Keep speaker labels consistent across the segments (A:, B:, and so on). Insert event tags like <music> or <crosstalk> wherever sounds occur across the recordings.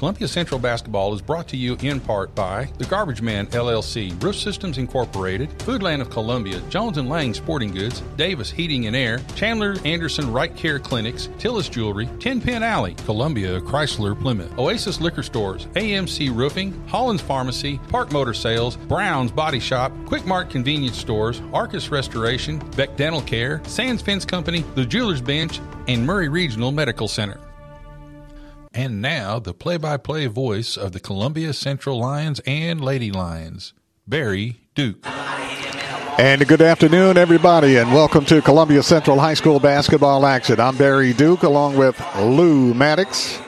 A: Columbia Central Basketball is brought to you in part by The Garbage Man LLC, Roof Systems Incorporated, Foodland of Columbia, Jones and Lang Sporting Goods, Davis Heating and Air, Chandler Anderson Right Care Clinics, Tillis Jewelry, Ten Pin Alley, Columbia Chrysler Plymouth, Oasis Liquor Stores, AMC Roofing, Hollins Pharmacy, Park Motor Sales, Brown's Body Shop, Quick Mart Convenience Stores, Arcus Restoration, Beck Dental Care, Sands Fence Company, The Jeweler's Bench, and Maury Regional Medical Center. And now, the play by play voice of the Columbia Central Lions and Lady Lions, Barry Duke.
B: And good afternoon, everybody, and welcome to Columbia Central High School basketball action. I'm Barry Duke along with Lou Maddox.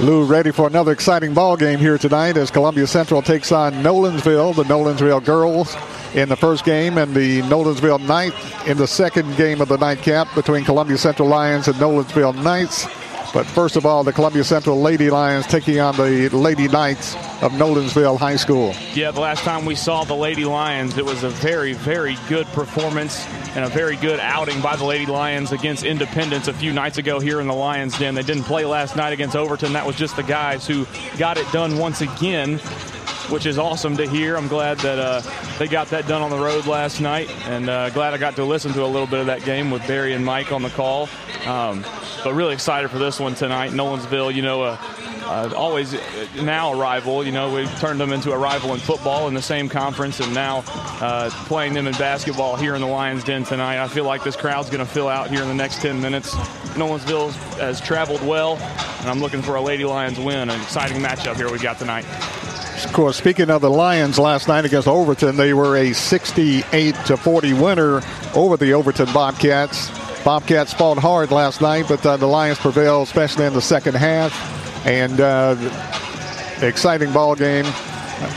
B: Lou ready for another exciting ball game here tonight as Columbia Central takes on Nolensville, the Nolensville girls in the first game, and the Nolensville Knights in the second game of the nightcap between Columbia Central Lions and Nolensville Knights. But first of all, the Columbia Central Lady Lions taking on the Lady Knights of Nolensville High School.
C: Yeah, the last time we saw the Lady Lions, it was a very, very good performance and a very good outing by the Lady Lions against Independence a few nights ago here in the Lions Den. They didn't play last night against Overton. That was just the guys who got it done once again which is awesome to hear. I'm glad that uh, they got that done on the road last night, and uh, glad I got to listen to a little bit of that game with Barry and Mike on the call. Um, but really excited for this one tonight. Nolensville, you know, uh, uh, always now a rival. You know, we've turned them into a rival in football in the same conference, and now uh, playing them in basketball here in the Lions Den tonight. I feel like this crowd's going to fill out here in the next 10 minutes. Nolensville has traveled well, and I'm looking for a Lady Lions win. An exciting matchup here we got tonight.
B: Of course, speaking of the Lions last night against Overton, they were a 68 to 40 winner over the Overton Bobcats. Bobcats fought hard last night, but uh, the Lions prevailed, especially in the second half. And uh, exciting ball game.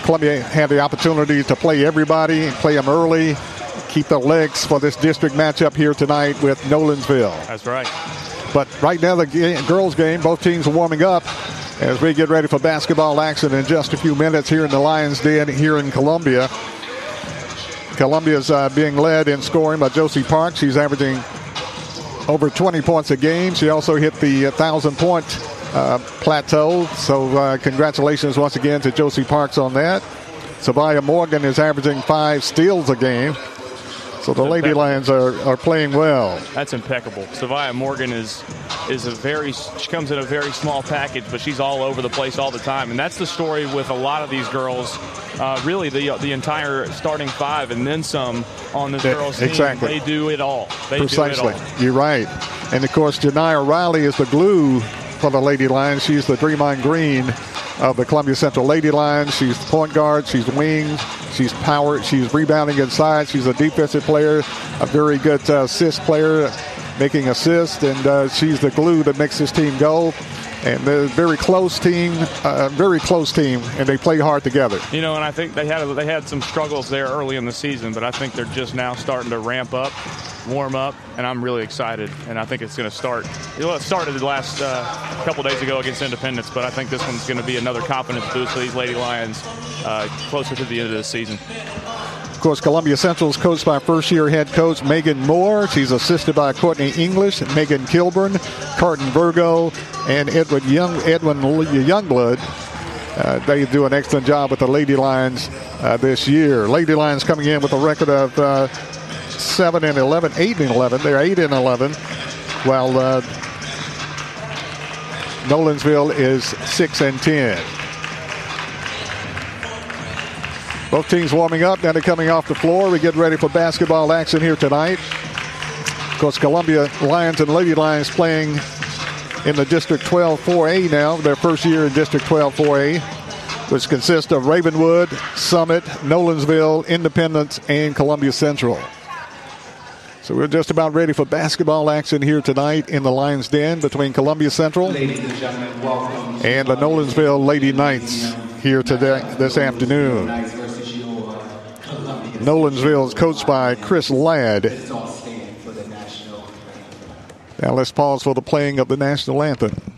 B: Columbia had the opportunity to play everybody, play them early, keep the legs for this district matchup here tonight with Nolensville.
C: That's right.
B: But right now, the girls' game, both teams are warming up as we get ready for basketball action in just a few minutes here in the Lions Den here in Columbia. Columbia is uh, being led in scoring by Josie Parks. She's averaging over 20 points a game. She also hit the 1,000 point uh, plateau. So, uh, congratulations once again to Josie Parks on that. Savia Morgan is averaging five steals a game. So the Lady Lions are, are playing well.
C: That's impeccable. Savia Morgan is is a very she comes in a very small package, but she's all over the place all the time, and that's the story with a lot of these girls. Uh, really, the the entire starting five and then some on this girls' team.
B: Exactly.
C: They do it all. They
B: Precisely.
C: All.
B: You're right. And of course, Janiyah Riley is the glue for the Lady Lions. She's the Draymond Green of the Columbia Central Lady Lions. She's the point guard. She's wings. She's power. She's rebounding inside. She's a defensive player, a very good uh, assist player, making assists, and uh, she's the glue that makes this team go. And they're a very close team, uh, very close team, and they play hard together.
C: You know, and I think they had they had some struggles there early in the season, but I think they're just now starting to ramp up warm up, and I'm really excited. And I think it's going to start. Well, it started the last uh, couple days ago against Independence, but I think this one's going to be another confidence boost for these Lady Lions uh, closer to the end of the season.
B: Of course, Columbia Central is coached by first-year head coach Megan Moore. She's assisted by Courtney English, Megan Kilburn, Carton Virgo, and Edward Young, Edwin Youngblood. Uh, they do an excellent job with the Lady Lions uh, this year. Lady Lions coming in with a record of uh, 7 and 11, 8 and 11. They're 8 and 11, while uh, Nolensville is 6 and 10. Both teams warming up. Now they're coming off the floor. We get ready for basketball action here tonight. Of course, Columbia Lions and Lady Lions playing in the District 12 4A now, their first year in District 12 4A, which consists of Ravenwood, Summit, Nolensville, Independence, and Columbia Central. So we're just about ready for basketball action here tonight in the Lions Den between Columbia Central and, and the Nolensville Lady Knights here today this afternoon. Nolensville is coached by Chris Ladd. Now let's pause for the playing of the national anthem.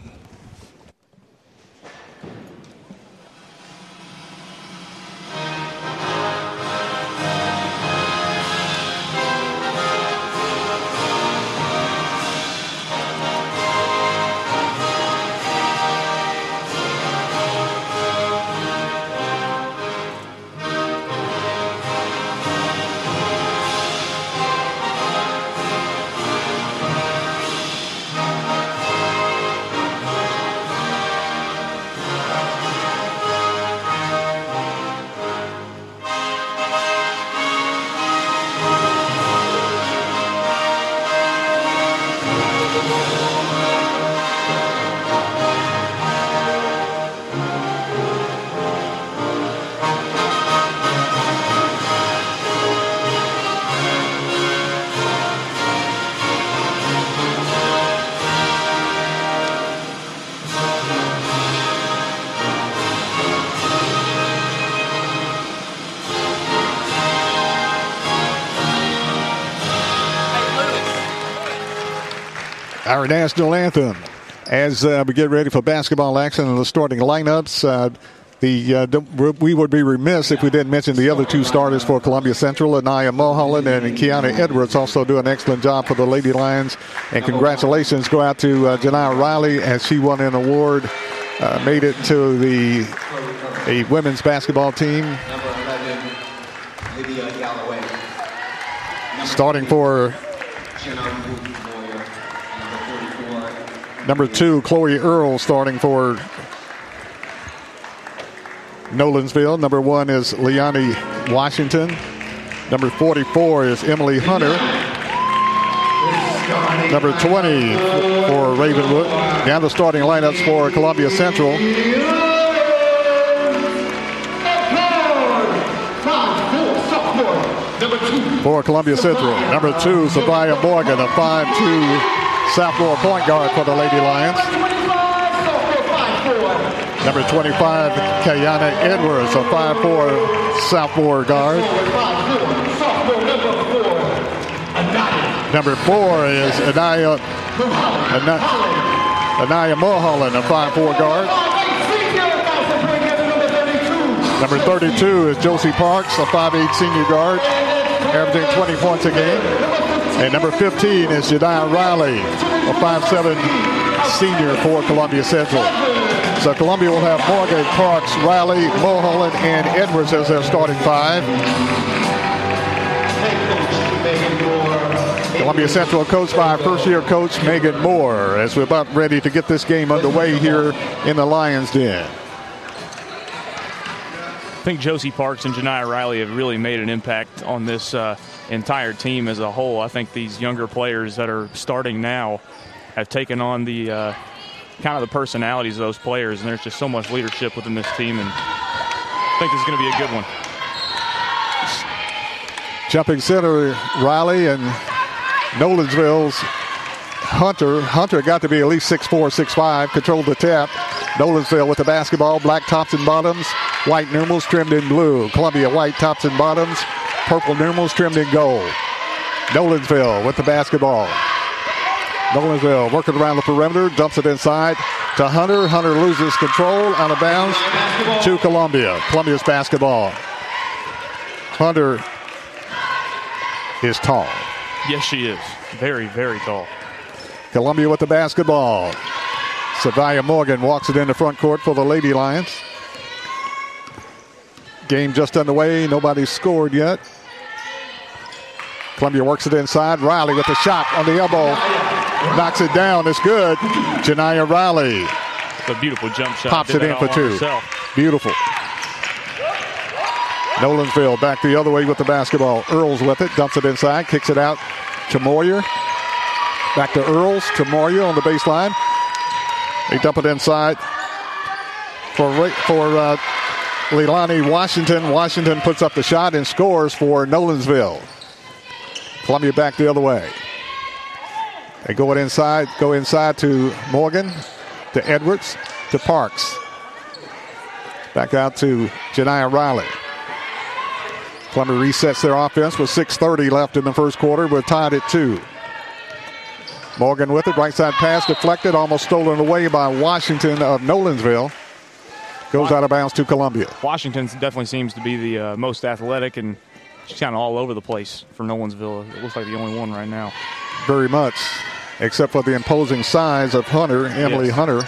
B: Our national anthem. As uh, we get ready for basketball action and the starting lineups, uh, the uh, we would be remiss if we didn't mention the other two starters for Columbia Central, Anaya Mulholland and Kiana Edwards, also do an excellent job for the Lady Lions. And congratulations go out to uh, Janiyah Riley as she won an award, uh, made it to the a women's basketball team. Starting for number two, Chloe Earl, starting for Nolensville. Number one is Leonie Washington. Number 44 is Emily Hunter. Number 20 for Ravenwood. Now the starting lineups for Columbia Central. For Columbia Central. Number two, Sabaya Morgan, a 5'2 sophomore point guard for the Lady Lions. Number 25, Kayana Edwards, a 5'4 sophomore guard. Number four is Anaya, Anaya Mulholland, a 5'4 guard. Number 32 is Josie Parks, a 5'8 senior guard, averaging 20 points a game. And number 15 is Janiyah Riley, a 5'7 senior for Columbia Central. So Columbia will have Morgan, Parks, Riley, Mulholland, and Edwards as their starting five. Columbia Central coached by first-year coach Megan Moore as we're about ready to get this game underway here in the Lions Den.
C: I think Josie Parks and Janiyah Riley have really made an impact on this uh, entire team as a whole. I think these younger players that are starting now have taken on the uh, kind of the personalities of those players, and there's just so much leadership within this team, and I think is going to be a good one.
B: Jumping center, Riley and Nolensville's Hunter. Hunter got to be at least 6'4", 6'5", controlled the tap. Nolensville with the basketball, black tops and bottoms, white numerals trimmed in blue. Columbia white tops and bottoms, purple numerals trimmed in gold. Nolensville with the basketball. Nolensville working around the perimeter, dumps it inside to Hunter. Hunter loses control, out of bounds to Columbia. Columbia's basketball. Hunter is tall.
C: Yes, she is. Very, very tall.
B: Columbia with the basketball. Savia Morgan walks it in the front court for the Lady Lions. Game just underway. Nobody's scored yet. Columbia works it inside. Riley with the shot on the elbow. Knocks it down. It's good. Janiyah Riley.
C: It's a beautiful jump shot.
B: Pops it in for two.
C: Herself.
B: Beautiful. Nolensville back the other way with the basketball. Earls with it. Dumps it inside. Kicks it out to Moyer. Back to Earls. To Moyer on the baseline. They dump it inside for, for uh, Leilani Washington. Washington puts up the shot and scores for Nolensville. Columbia back the other way. They go it inside, go inside to Morgan, to Edwards, to Parks. Back out to Janiyah Riley. Columbia resets their offense with 6.30 left in the first quarter. We're tied at two. Morgan with it, right side pass deflected, almost stolen away by Washington of Nolensville. Goes out of bounds to Columbia.
C: Washington definitely seems to be the uh, most athletic and just kind of all over the place for Nolensville. It looks like the only one right now.
B: Very much, except for the imposing size of Hunter, Emily
C: Yes.
B: Hunter.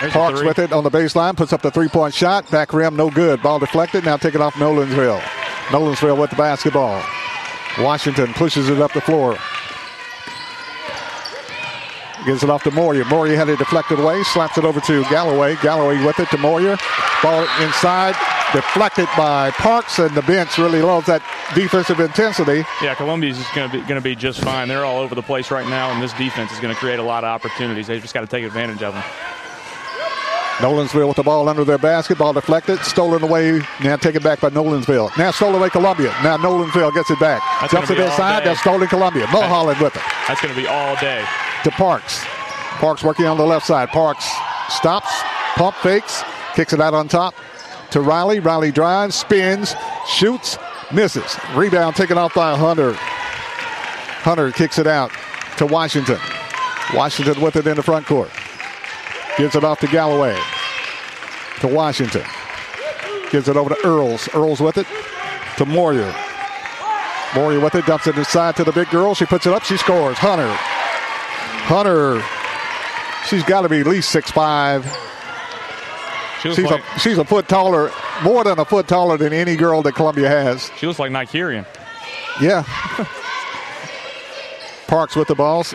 C: There's
B: Parks with it on the baseline, puts up the three point shot. Back rim, no good. Ball deflected. Now taken off Nolensville. Nolensville with the basketball. Washington pushes it up the floor. Gives it off to Moyer. Moyer had it deflected away, slaps it over to Galloway. Galloway with it to Moyer. Ball inside, deflected by Parks, and the bench really loves that defensive intensity.
C: Yeah, Columbia's is going to be going to be just fine. They're all over the place right now, and this defense is going to create a lot of opportunities. They've just got to take advantage of them.
B: Nolensville with the ball under their basket. Ball deflected, stolen away. Now taken back by Nolensville. Now stolen away Columbia. Now Nolensville gets it back.
C: That's
B: Jumps it
C: gonna be all
B: inside. That's stolen Columbia. Mulholland with it
C: That's going to be all day.
B: To Parks. Parks working on the left side. Parks stops, pump fakes, kicks it out on top to Riley. Riley drives, spins, shoots, misses. Rebound taken off by Hunter. Hunter kicks it out to Washington. Washington with it in the front court. Gives it off to Galloway. To Washington. Gives it over to Earls. Earls with it to Moyer. Moyer with it, dumps it inside to the big girl. She puts it up, she scores. Hunter. Hunter. She's got to be at least six five.
C: She
B: she's
C: like,
B: a she's a foot taller, more than a foot taller than any girl that Columbia has.
C: She looks like Nigerian.
B: Yeah. Parks with the balls.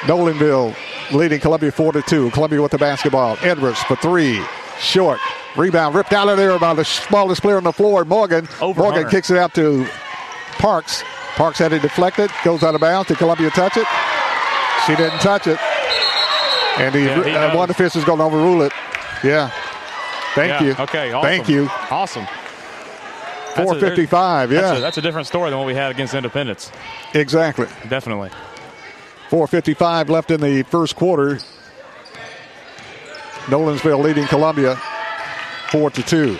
B: Nolensville leading Columbia 4 to 2. Columbia with the basketball. Edwards for three. Short. Rebound ripped out of there by the smallest player on the floor, Morgan.
C: Over
B: Morgan
C: Hunter.
B: kicks it out to Parks. Parks had it deflected. Goes out of bounds. Did Columbia touch it? She didn't touch it. And the,
C: Yeah, he
B: uh, one official's going to overrule it. Yeah. Thank
C: Yeah,
B: you.
C: Okay. Awesome.
B: Thank you.
C: Awesome. That's a-
B: 455.
C: That's
B: Yeah,
C: a, that's a different story than what we had against Independence.
B: exactly.
C: Definitely.
B: 4.55 left in the first quarter. Nolensville leading Columbia 4 to 2.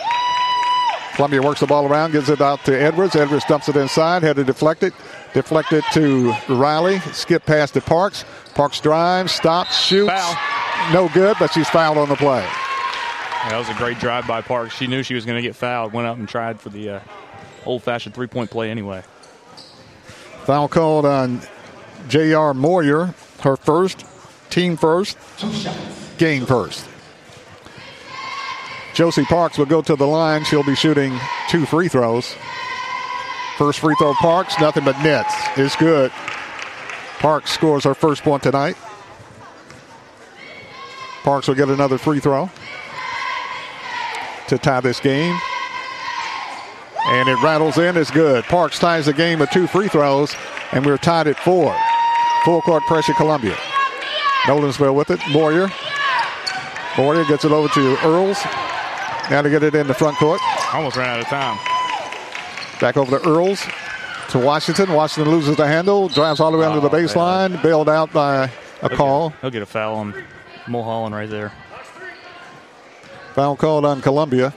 B: Columbia works the ball around, gives it out to Edwards. Edwards dumps it inside, had to deflect it. Deflect it to Riley. Skip past to Parks. Parks drives, stops, shoots.
C: Foul.
B: No good, but she's fouled on the play.
C: Yeah, that was a great drive by Parks. She knew she was going to get fouled. Went up and tried for the uh, old-fashioned three-point play anyway.
B: Foul called on J.R. Moyer, her first, team first, game first. Josie Parks will go to the line. She'll be shooting two free throws. First free throw, Parks, nothing but nets. It's good. Parks scores her first point tonight. Parks will get another free throw to tie this game. And it rattles in. It's good. Parks ties the game with two free throws, and we're tied at four. Full court pressure, Columbia. Nolensville with it. Moyer. Moyer gets it over to Earls. Now to get it in the front court.
C: Almost ran out of time.
B: Back over to Earls. To Washington. Washington loses the handle. Drives all the way under the
C: Oh, man.
B: baseline. Bailed out by a call.
C: He'll get a foul on Mulholland right there.
B: Foul called on Columbia.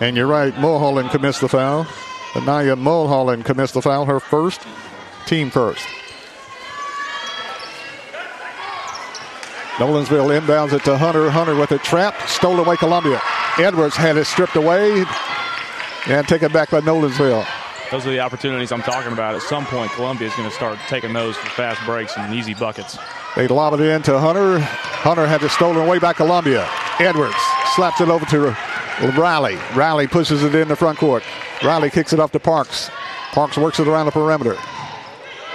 B: And you're right, Mulholland commits the foul. Anaya Mulholland commits the foul, her first, team first. Nolensville inbounds it to Hunter. Hunter with a trap, stole away Columbia. Edwards had it stripped away and taken back by Nolensville.
C: Those are the opportunities I'm talking about. At some point, Columbia is going to start taking those for fast breaks and easy buckets.
B: They lob it in to Hunter. Hunter had it stolen away by Columbia. Edwards slaps it over to Riley. Riley pushes it in the front court. Riley kicks it off to Parks. Parks works it around the perimeter.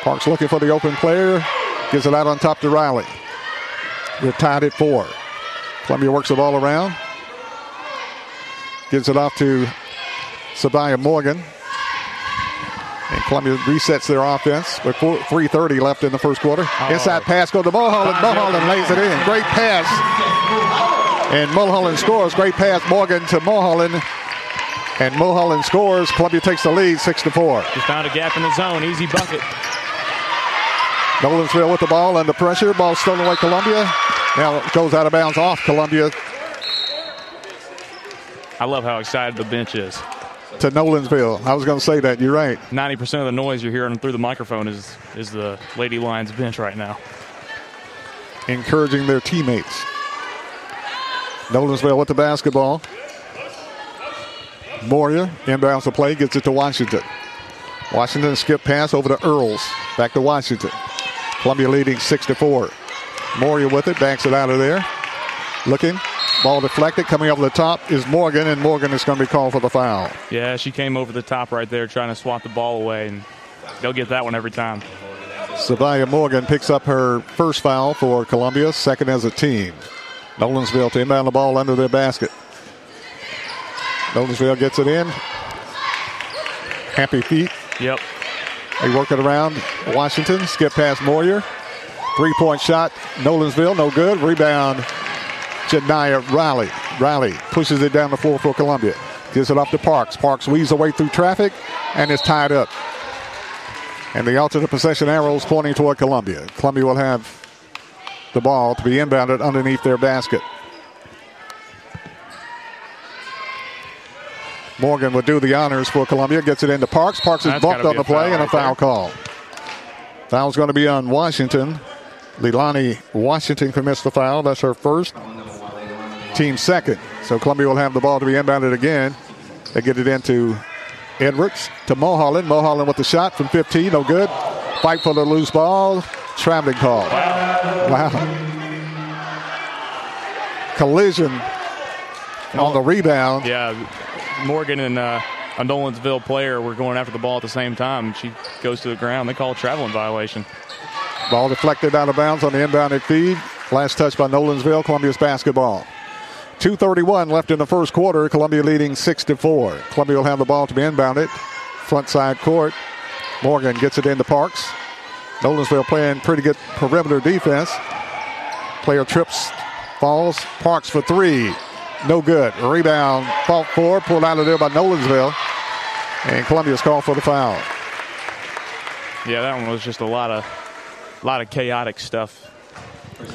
B: Parks looking for the open player. Gives it out on top to Riley. We're tied at four. Columbia works the ball around. Gives it off to Sabaya Morgan. And Columbia resets their offense with 3.30 left in the first quarter. Oh. Inside pass go to Mulholland. Mulholland lays it in. Great pass. And Mulholland scores. Great pass. Morgan to Mulholland. And Mulholland scores. Columbia takes the lead 6 to 4.
C: Just found a gap in the zone. Easy bucket.
B: Nolansville with the ball under pressure. Ball stolen away Columbia. Now it goes out of bounds off Columbia
C: I love how excited the bench is.
B: To Nolensville. I was going to say that. You're right.
C: 90% of the noise you're hearing through the microphone is, is the Lady Lions bench right now.
B: Encouraging their teammates. Nolensville with the basketball. Moria inbounds the play, gets it to Washington. Washington skip pass over to Earls. Back to Washington. Columbia leading 6 to 4. Moria with it, backs it out of there. Looking. Ball deflected. Coming over the top is Morgan, and Morgan is going to be called for the foul.
C: Yeah, she came over the top right there trying to swat the ball away, and they'll get that one every time.
B: Savia Morgan picks up her first foul for Columbia, second as a team. Nolensville to inbound the ball under their basket. Nolensville gets it in. Happy feet.
C: Yep.
B: They work it around Washington. Skip past Moyer. Three point shot. Nolensville, no good. Rebound. Janiyah Riley. Riley pushes it down the floor for Columbia. Gives it off to Parks. Parks weaves away through traffic and is tied up. And the alternate possession arrows pointing toward Columbia. Columbia will have the ball to be inbounded underneath their basket. Morgan would do the honors for Columbia. Gets it into Parks. Parks is
C: That's
B: bumped on the play and a foul
C: there.
B: call. Foul's going to be on Washington. Leilani Washington commits the foul. That's her first. Team second. So Columbia will have the ball to be inbounded again. They get it into Edwards to Mulholland. Mulholland with the shot from 15. No good. Fight for the loose ball. Traveling call. Wow. Collision on the rebound.
C: Yeah, Morgan and uh, a Nolensville player were going after the ball at the same time. She goes to the ground. They call a traveling violation.
B: Ball deflected out of bounds on the inbounded feed. Last touch by Nolensville. Columbia's basketball. 2.31 left in the first quarter. Columbia leading 6 to 4. Columbia will have the ball to be inbounded. Front side court. Morgan gets it into Parks. Nolensville playing pretty good perimeter defense. Player trips, falls. Parks for three. No good. Rebound, fault four, pulled out of there by Nolensville. And Columbia's called for the foul.
C: Yeah, that one was just a lot of, lot of chaotic stuff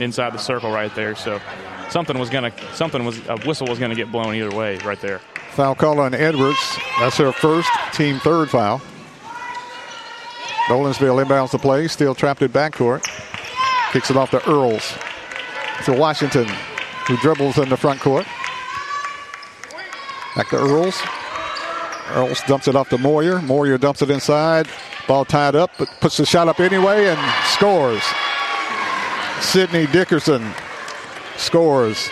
C: inside the circle right there. So something was gonna, something was, a whistle was gonna get blown either way right there.
B: Foul call on Edwards. That's her first, team third foul. Nolensville inbounds the play, still trapped in backcourt. Kicks it off to Earls. To Washington, who dribbles in the front court. Back to Earls. Earls dumps it off to Moyer. Moyer dumps it inside. Ball tied up, but puts the shot up anyway and scores. Sydney Dickerson scores.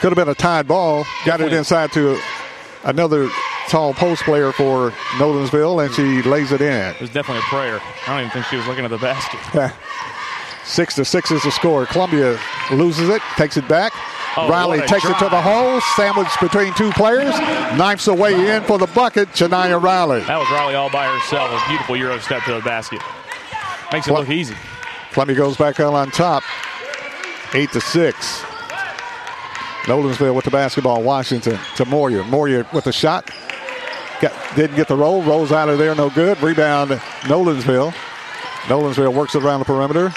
B: Could have been a tied ball. Got it inside to another tall post player for Nolensville, and she lays it in.
C: It was definitely a prayer. I don't even think she was looking at the basket. <laughs>
B: six to six is the score. Columbia loses it, takes it back.
C: Oh,
B: Riley takes it to the hole, sandwiched between two players, knifes away in for the bucket. Janaya Riley.
C: That was Riley all by herself. A beautiful Euro step to the basket. Makes it
B: What?
C: look easy.
B: Columbia goes back on top, eight to six. Nolensville with the basketball. Washington to Moyer. Moyer with the shot. Got, didn't get the roll. Rolls out of there. No good. Rebound. Nolensville. Nolensville works it around the perimeter.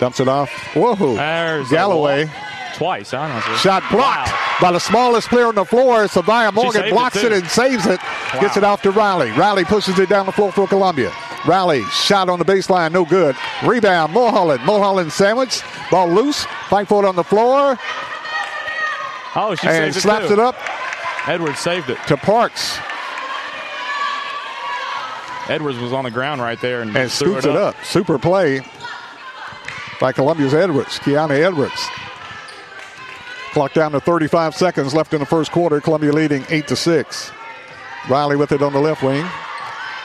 B: Dumps it off. Whoa.
C: There's a
B: Galloway.
C: Twice, honestly.
B: Shot blocked
C: Wow.
B: by the smallest player on the floor. Savia Morgan
C: saved it,
B: blocks it, and saves it. Gets it off to Riley. Riley pushes it down the floor for Columbia. Riley shot on the baseline, no good. Rebound, Mulholland. Mulholland sandwich. Ball loose. Fight for it on the floor.
C: Oh, she
B: and
C: saved it
B: it up
C: Edwards saved it.
B: to Parks
C: Edwards was on the ground right there and,
B: and scoops it up. Super play by Columbia's Edwards. Kiana Edwards. Clock down to 35 seconds left in the first quarter. Columbia leading 8 to 6. Riley with it on the left wing.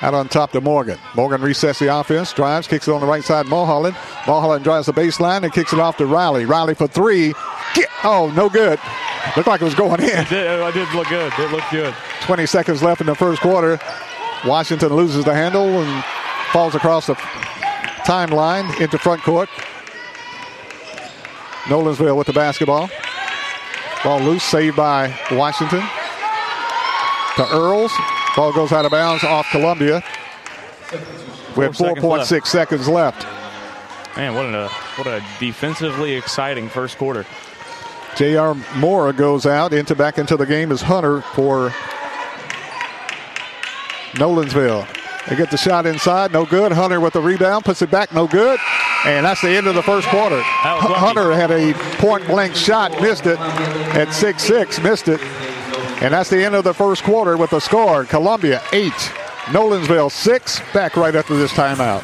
B: Out on top to Morgan. Morgan resets the offense, drives, kicks it on the right side. Mulholland. Mulholland drives the baseline and kicks it off to Riley. Riley for three. Get, oh, no good. Looked like it was going in.
C: It did, it did look good. It looked good.
B: 20 seconds left in the first quarter. Washington loses the handle and falls across the timeline into front court. Nolensville with the basketball. Ball loose, saved by Washington. To Earls. Ball goes out of bounds off Columbia. We
C: have seconds
B: 4.6 seconds left.
C: Man, what a uh, what a defensively exciting first quarter.
B: J.R. Mora goes out into back into the game as Hunter for Nolensville. They get the shot inside, no good. Hunter with the rebound, puts it back, no good. And that's the end of the first quarter. Hunter had a point blank shot, missed it at 6 6, missed it. And that's the end of the first quarter with the score Columbia 8, Nolensville 6. Back right after this timeout.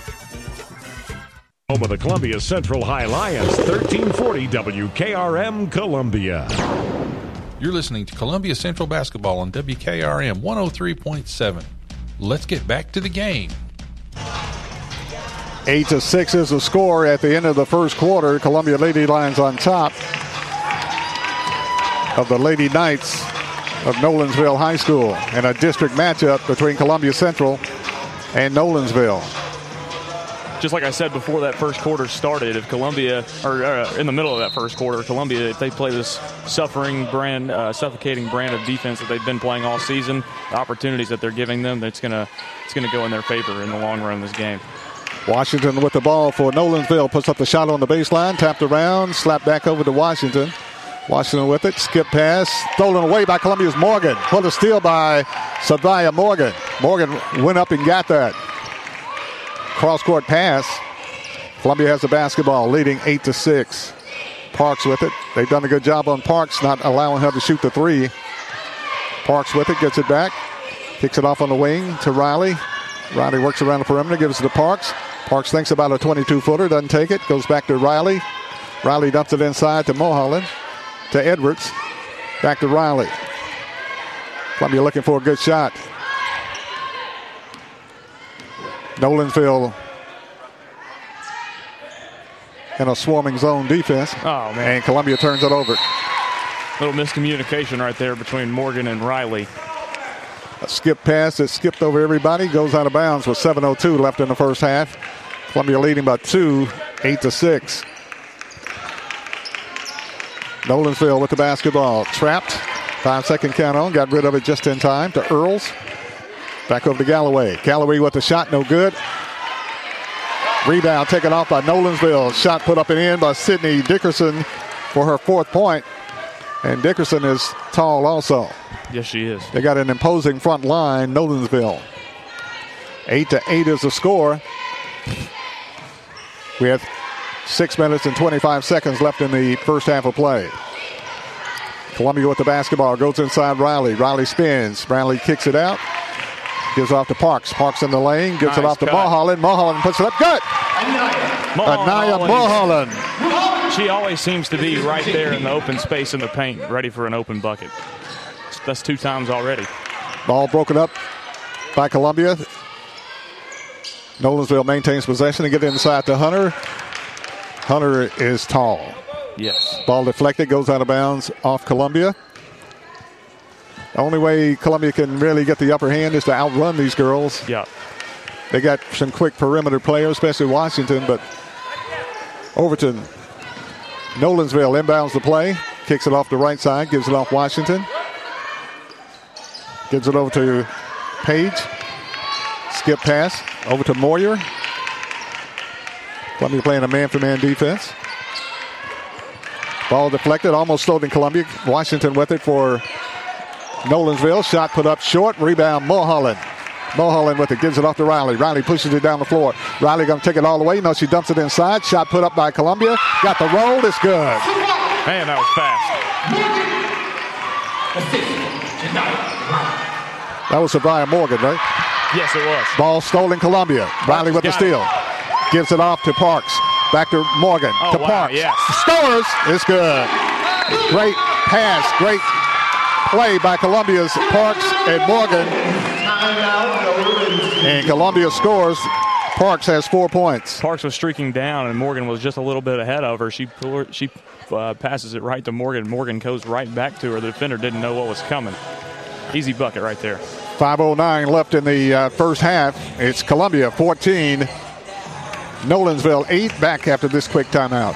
D: Home of the Columbia Central High Lions, 1340 WKRM Columbia.
A: You're listening to Columbia Central Basketball on WKRM 103.7. Let's get back to the game.
B: Eight to six is the score at the end of the first quarter. Columbia Lady Lions on top of the Lady Knights of Nolensville High School in a district matchup between Columbia Central and Nolensville.
C: Just like I said before that first quarter started, if Columbia, or uh, in the middle of that first quarter, Columbia, if they play this suffering brand, uh, suffocating brand of defense that they've been playing all season, the opportunities that they're giving them, it's gonna, it's gonna go in their favor in the long run this game.
B: Washington with the ball for Nolensville puts up the shot on the baseline, tapped around, slapped back over to Washington. Washington with it. Skip pass. Stolen away by Columbia's Morgan. Put a steal by Savia Morgan. Morgan went up and got that. Cross court pass. Columbia has the basketball, leading 8 to 6. Parks with it. They've done a good job on Parks, not allowing her to shoot the three. Parks with it, gets it back. Kicks it off on the wing to Riley. Riley works around the perimeter, gives it to Parks. Parks thinks about a 22 footer, doesn't take it, goes back to Riley. Riley dumps it inside to Mulholland to Edwards. Back to Riley. Columbia looking for a good shot. Nolensville in a swarming zone defense.
C: Oh, man.
B: And Columbia turns it over.
C: Little miscommunication right there between Morgan and Riley.
B: A skip pass that skipped over everybody goes out of bounds with 7.02 left in the first half. Columbia leading by two, 8 to 6. Nolensville with the basketball. Trapped. Five second count on. Got rid of it just in time to Earls. Back over to Galloway. Galloway with the shot, no good. Rebound taken off by Nolensville. Shot put up and in by Sydney Dickerson for her fourth point. And Dickerson is tall also.
C: Yes, she is.
B: They got an imposing front line, Nolensville. Eight to eight is the score. We have six minutes and 25 seconds left in the first half of play. Columbia with the basketball goes inside Riley. Riley spins. Riley kicks it out. Gives it off to Parks. Parks in the lane. Gives
C: Nice
B: it off to
C: cut.
B: Mulholland. Mulholland puts it up. Good. Anaya Mulholland.
C: She always seems to be right there in the open space in the paint, ready for an open bucket. That's two times already.
B: Ball broken up by Columbia. Nolensville maintains possession and get inside to Hunter. Hunter is tall.
C: Yes.
B: Ball deflected, goes out of bounds off Columbia. The only way Columbia can really get the upper hand is to outrun these girls.
C: Yeah.
B: They got some quick perimeter players, especially Washington, but Overton, Nolensville inbounds the play, kicks it off the right side, gives it off Washington. Gives it over to Page. Skip pass over to Moyer. Columbia playing a man-for-man defense. Ball deflected, almost slowed in Columbia. Washington with it for Nolensville. Shot put up short. Rebound Mulholland. Mulholland with it. Gives it off to Riley. Riley pushes it down the floor. Riley going to take it all the way. No, she dumps it inside. Shot put up by Columbia. Got the roll. It's good.
C: Man, that was fast.
B: That was Savia Morgan, right?
C: Yes, it was.
B: Ball stolen Columbia. Riley with the steal. Gives it off to Parks. Back to Morgan.
C: Oh,
B: to
C: wow,
B: Parks.
C: yes.
B: Scores. It's good. Great pass. Great play by Columbia's Parks and Morgan. And Columbia scores. Parks has four points.
C: Parks was streaking down, and Morgan was just a little bit ahead of her. She she uh, passes it right to Morgan. Morgan goes right back to her. The defender didn't know what was coming. Easy bucket right there.
B: 5.09 left in the uh, first half. It's Columbia 14. Nolensville 8 back after this quick timeout.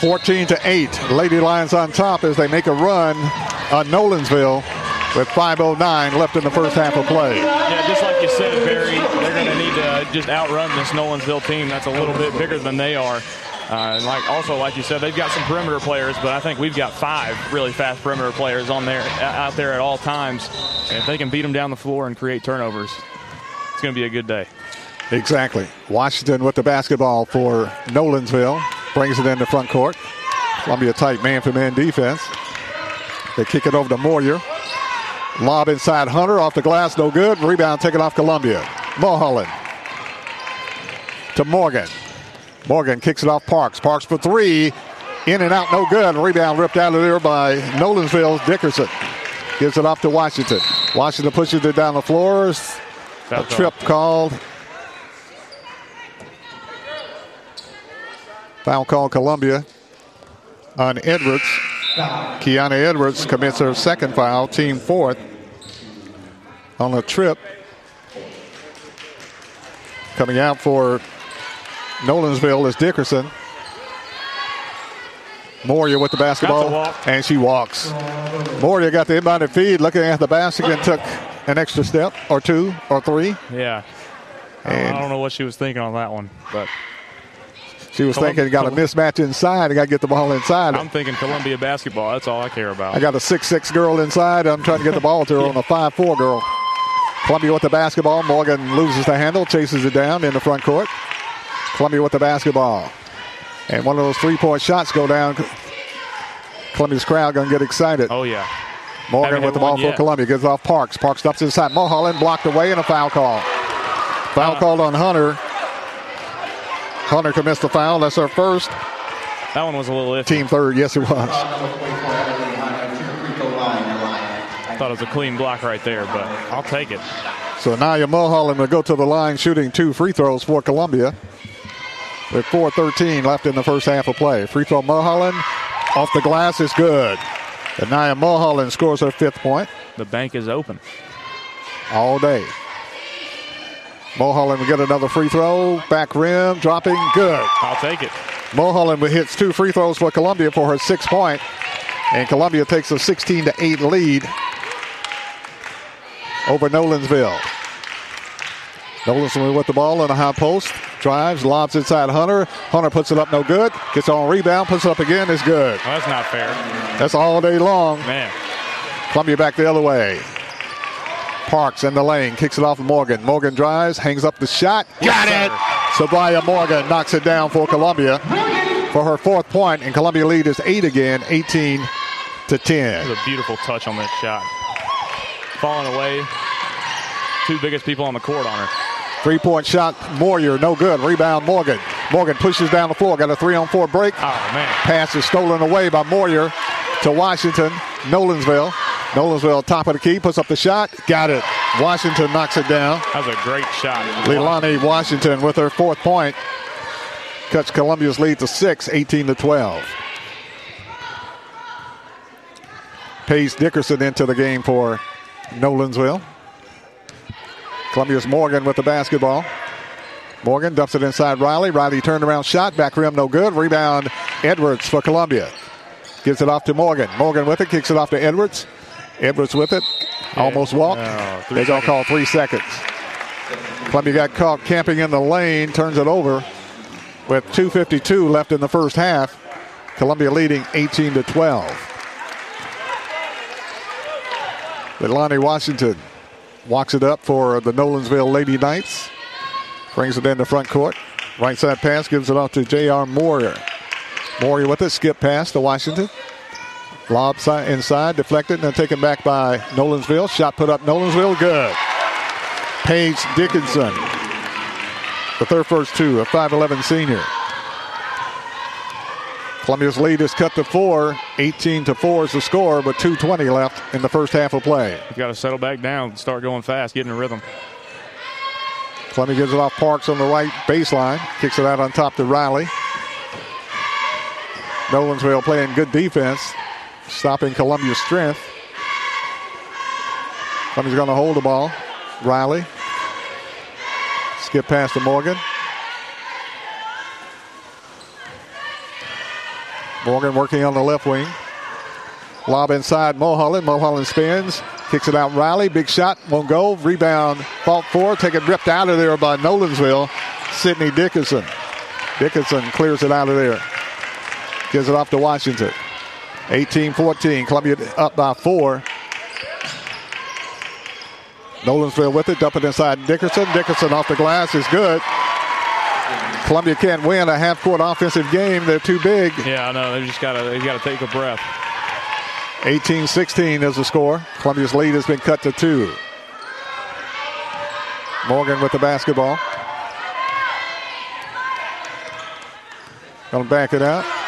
B: 14 to 8. Lady Lions on top as they make a run on Nolensville with 5.09 left in the first half of play.
C: Yeah, just like you said, Barry, they're going to need to just outrun this Nolensville team. That's a little bit bigger than they are. Uh, and like also, like you said, they've got some perimeter players, but I think we've got five really fast perimeter players on there out there at all times. And if they can beat them down the floor and create turnovers, it's going to be a good day.
B: Exactly. Washington with the basketball for Nolensville. Brings it into front court. Columbia tight man for man defense. They kick it over to Moyer. Lob inside Hunter off the glass, no good. Rebound taken off Columbia. Mulholland to Morgan. Morgan kicks it off Parks. Parks for three. In and out, no good. Rebound ripped out of there by Nolensville. Dickerson gives it off to Washington. Washington pushes it down the floors. A trip called. Foul call Columbia on Edwards. Kiana Edwards commits her second foul, team fourth on a trip. Coming out for Nolensville is Dickerson. Moria with the basketball, and she walks. Moria got the inbounded feed, looking at the basket, and took an extra step or two or three.
C: Yeah. Don't, I don't know what she was thinking on that one, but
B: she was thinking, got a mismatch inside. I got to get the ball inside.
C: I'm thinking Columbia basketball. That's all I care about.
B: I got a six-six girl inside. I'm trying to get the ball to her on a five-four girl. Columbia with the basketball. Morgan loses the handle, chases it down in the front court. Columbia with the basketball. And one of those three-point shots go down. Columbia's crowd going to get excited.
C: Oh, yeah.
B: Morgan with the ball for. Columbia. Gives off Parks. Parks stops inside. Mulholland blocked away and a foul call. Foul
C: Uh.
B: called on Hunter. Hunter commits the foul. That's her first.
C: That one was a little iffy.
B: Team third. Yes, it was.
C: I thought it was a clean block right there, but I'll take it.
B: So Naya Mulholland will go to the line shooting two free throws for Columbia. With 4.13 left in the first half of play. Free throw Mulholland off the glass is good. And Naya Mulholland scores her fifth point
C: The bank is open.
B: all day. Mulholland will get another free throw. Back rim, dropping, good.
C: I'll take it.
B: Mulholland hits two free throws for Columbia for her sixth point, and Columbia takes a 16 to 8 lead over Nolensville. Nolensville with the ball in a high post, drives, lobs inside Hunter. Hunter puts it up, no good. Gets on rebound, puts it up again, is good.
C: Oh, that's not fair.
B: That's all day long.
C: Man,
B: Columbia back the other way. Parks in the lane, kicks it off of Morgan. Morgan drives, hangs up the shot. Got it! Sabaya Morgan knocks it down for Columbia for her fourth point, and Columbia lead is eight again, 18 to 10.
C: that was a beautiful touch on that shot. Falling away. Two biggest people on the court on her.
B: Three point shot, Moyer, no good. Rebound, Morgan. Morgan pushes down the floor, got a three on four break.
C: Oh, man.
B: Pass is stolen away by Moyer to Washington, Nolensville. Nolensville, top of the key, puts up the shot, got it. Washington knocks it down.
C: That was a great shot.
B: Leilani Washington with her fourth point cuts Columbia's lead to six, 18 to 12. Paige Dickerson into the game for Nolensville. Columbia's Morgan with the basketball. Morgan dumps it inside Riley. Riley turned around shot, back rim no good. Rebound Edwards for Columbia. Gives it off to Morgan. Morgan with it, kicks it off to Edwards. Edwards with it. Almost walked.
C: Three
B: They're going to call three seconds. Columbia got caught camping in the lane, turns it over with 2.52 left in the first half. Columbia leading 18 to 12. Lonnie Washington walks it up for the Nolensville Lady Knights. Brings it in the front court. Right side pass gives it off to J.R. Moyer. Moyer with it, skip pass to Washington. Lob side, inside, deflected, and then taken back by Nolensville. Shot put up Nolensville, good. Paige Dickerson, the third first two, a 5'11 senior. Columbia's lead is cut to four. 18 to 4 is the score, but 2.20 left in the first half of play.
C: You got to settle back down, start going fast, getting in a rhythm.
B: Columbia gives it off Parks on the right baseline. Kicks it out on top to Riley. Nolensville playing good defense, stopping Columbia's strength. Somebody's going to hold the ball. Riley. Skip past to Morgan. Morgan working on the left wing. Lob inside Mulholland. Mulholland spins. Kicks it out Riley. Big shot. Won't go. Rebound. Fault four. Taken ripped out of there by Nolensville. Sydney Dickinson. Dickinson clears it out of there. Gives it off to Washington. 18-14. Columbia up by four. Nolensville with it. Dump it inside Dickerson. Dickerson off the glass is good. Columbia can't win a half court offensive game. They're too big.
C: Yeah, I know. They just got to they got to take a breath.
B: 18 16 is the score. Columbia's lead has been cut to two. Morgan with the basketball. Gonna back it out.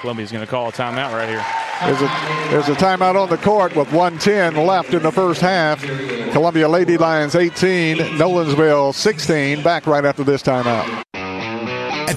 C: Columbia's going to call a timeout right here.
B: There's a, there's a timeout on the court with 110 left in the first half. Columbia Lady Lions 18, Nolensville 16. Back right after this timeout.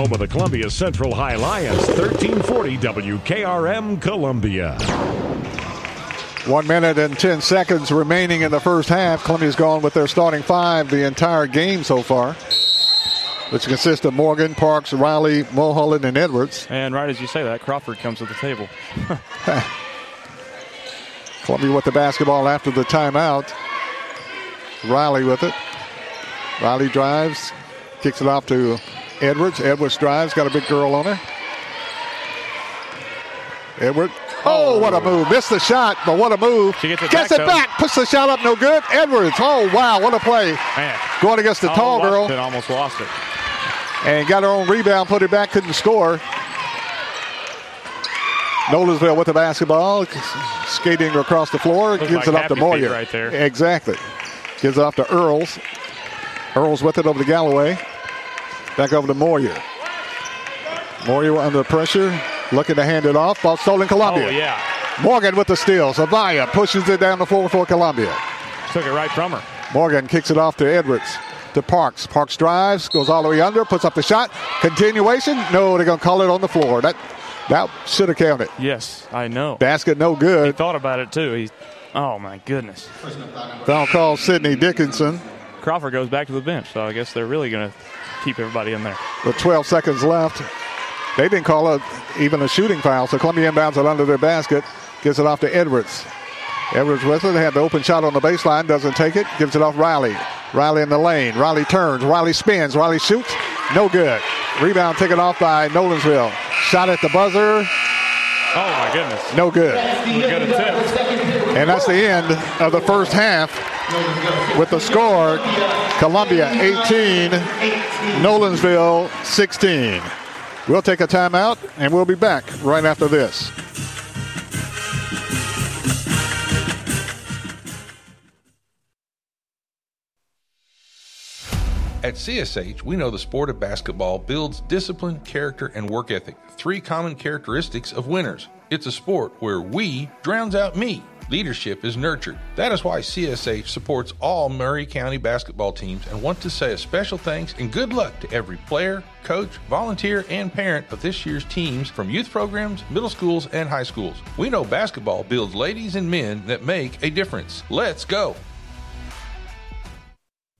D: Home of the Columbia Central High Lions, 1340 WKRM Columbia.
B: One minute and 10 seconds remaining in the first half. Columbia's gone with their starting five the entire game so far, which consists of Morgan, Parks, Riley, Mulholland, and Edwards.
C: And right as you say that, Crawford comes to the table. <laughs>
B: Columbia with the basketball after the timeout. Riley with it. Riley drives, kicks it off to Edwards. Edwards drives, got a big girl on her. Edward. Oh, oh, what a move. Missed the shot, but what a move.
C: She gets it
B: gets
C: back,
B: it back. Puts the shot up, no good. Edwards. Oh, wow, what a play.
C: Man.
B: Going against the oh, tall
C: Oh,
B: girl.
C: Washington almost lost it.
B: And got her own rebound, put it back, couldn't score. Nolensville with the basketball, skating across the floor,
C: Looked
B: gives
C: like
B: it off to Moyer.
C: right there.
B: Exactly. Gives it off to Earls. Earls with it over to Galloway. Back over to Moyer. Moyer under pressure, looking to hand it off. Ball stolen Columbia.
C: Oh, yeah.
B: Morgan with the steal. Zavaya pushes it down the floor for Columbia.
C: Took it right from her.
B: Morgan kicks it off to Edwards. To Parks. Parks drives, goes all the way under, puts up the shot. Continuation. No, they're going to call it on the floor. That that should have counted.
C: Yes, I know.
B: Basket no
C: He
B: good.
C: thought about it too. He, oh my goodness.
B: Foul call Sidney Dickinson.
C: Crawford goes back to the bench, so I guess they're really going to keep everybody in there.
B: With 12 seconds left. They didn't call it even a shooting foul, so Columbia inbounds it under their basket. Gives it off to Edwards. Edwards with it. They had the open shot on the baseline. Doesn't take it. Gives it off Riley. Riley in the lane. Riley turns. Riley spins. Riley shoots. No good. Rebound taken off by Nolensville. Shot at the buzzer.
C: Oh my goodness.
B: No good. And that's the end of the first half with the score Columbia 18, Nolensville 16. We'll take a timeout and we'll be back right after this.
A: At CSH, we know the sport of basketball builds discipline, character, and work ethic, three common characteristics of winners. It's a sport where we drowns out me. Leadership is nurtured. That is why CSA supports all Maury County basketball teams and want to say a special thanks and good luck to every player, coach, volunteer, and parent of this year's teams from youth programs, middle schools, and high schools. We know basketball builds ladies and men that make a difference. Let's go.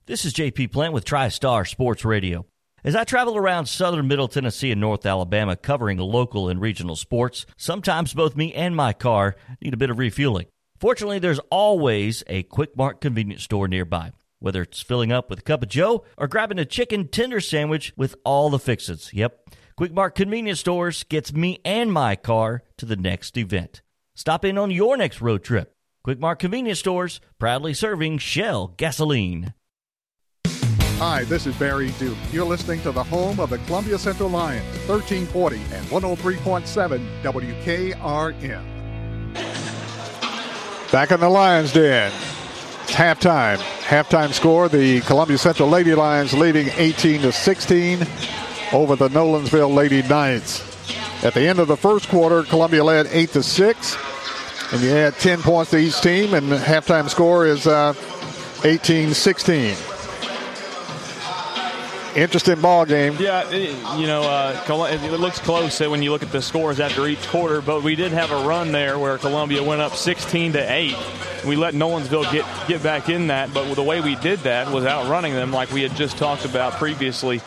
E: This is JP Plant with TriStar Sports Radio. As I travel around southern Middle Tennessee and North Alabama covering local and regional sports, sometimes both me and my car need a bit of refueling. Fortunately, there's always a Quick Mart convenience store nearby. Whether it's filling up with a cup of Joe or grabbing a chicken tender sandwich with all the fixins. Yep, Quick Mart convenience stores gets me and my car to the next event. Stop in on your next road trip. Quick Mart convenience stores proudly serving Shell gasoline.
B: Hi, this is Barry Duke. You're listening to the home of the Columbia Central Lions, 1340 and 103.7 WKRM. Back in the Lions Den. It's halftime. Halftime score, the Columbia Central Lady Lions leading 18 to 16 over the Nolensville Lady Knights. At the end of the first quarter, Columbia led 8 to 6. And you add 10 points to each team, and halftime score is uh, 18 16. Interesting ball game.
C: Yeah, you know, uh, it looks close uh, when you look at the scores after each quarter, but we did have a run there where Columbia went up 16 to 8. We let Nolensville get get back in that, but the way we did that was outrunning them, like we had just talked about previously.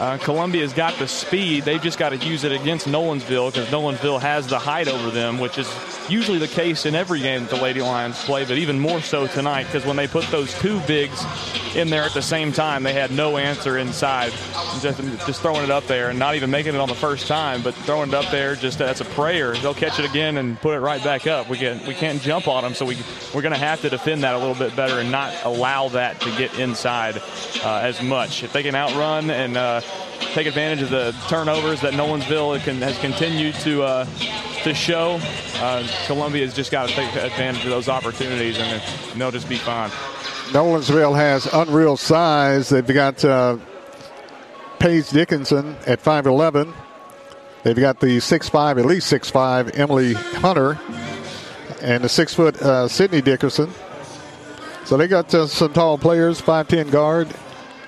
C: Uh, Columbia's got the speed. They've just got to use it against Nolensville because Nolensville has the height over them, which is usually the case in every game that the Lady Lions play, but even more so tonight because when they put those two bigs in there at the same time, they had no answer inside. Just, just throwing it up there and not even making it on the first time, but throwing it up there just as a prayer. They'll catch it again and put it right back up. We can we can't jump on them, so we we're going to have to defend that a little bit better and not allow that to get inside uh, as much. If they can outrun and uh, take advantage of the turnovers that Nolensville can, has continued to uh, to show. Uh, Columbia has just got to take advantage of those opportunities, and they'll just be fine.
B: Nolensville has unreal size. They've got uh, Paige Dickinson at 5'11. They've got the 6'5, at least 6'5, Emily Hunter, and the 6 foot uh, Sydney Dickerson. So they got uh, some tall players, 5'10 guard,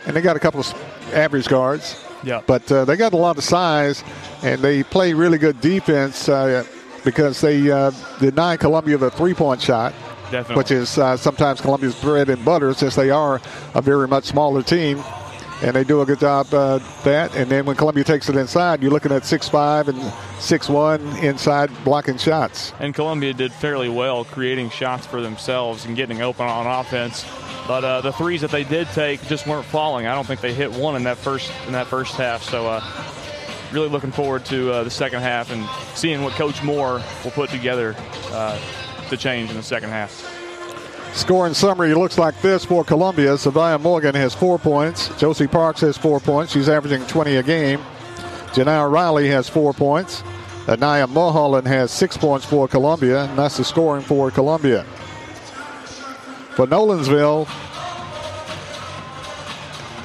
B: and they got a couple of average guards.
C: Yeah.
B: But uh, they got a lot of size, and they play really good defense uh, because they uh, deny Columbia the three point shot.
C: Definitely.
B: Which is uh, sometimes Columbia's bread and butter since they are a very much smaller team. And they do a good job uh, that. And then when Columbia takes it inside, you're looking at six five and six one inside blocking shots.
C: And Columbia did fairly well creating shots for themselves and getting open on offense. But uh, the threes that they did take just weren't falling. I don't think they hit one in that first in that first half. So uh, really looking forward to uh, the second half and seeing what Coach Moore will put together uh, to change in the second half.
B: Scoring summary looks like this for Columbia. Savia Morgan has four points. Josie Parks has four points. She's averaging 20 a game. Janelle Riley has four points. Anaya Mulholland has six points for Columbia, and that's the scoring for Columbia. For Nolensville,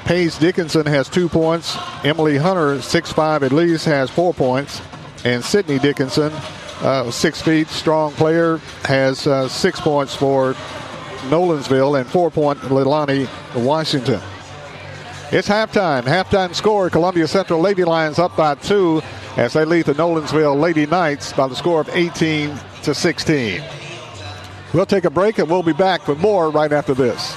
B: Paige Dickinson has two points. Emily Hunter, six five at least, has four points. And Sydney Dickinson, uh, six feet, strong player, has uh, six points for Nolensville and four point Leilani Washington. It's halftime. Halftime score Columbia Central Lady Lions up by two as they lead the Nolensville Lady Knights by the score of 18 to 16. We'll take a break and we'll be back with more right after this.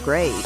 F: grade.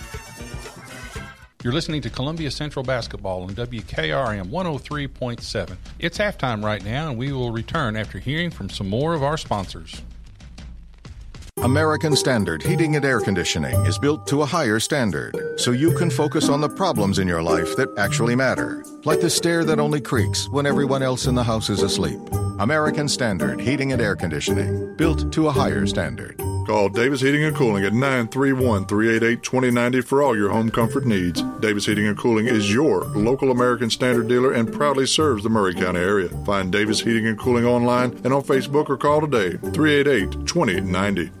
A: You're listening to Columbia Central Basketball on WKRM 103.7. It's halftime right now, and we will return after hearing from some more of our sponsors.
G: American Standard Heating and Air Conditioning is built to a higher standard, so you can focus on the problems in your life that actually matter, like the stair that only creaks when everyone else in the house is asleep. American Standard Heating and Air Conditioning, built to a higher standard.
H: Call Davis Heating and Cooling at 931 388 2090 for all your home comfort needs. Davis Heating and Cooling is your local American Standard dealer and proudly serves the Maury County area. Find Davis Heating and Cooling online and on Facebook or call today 388 2090.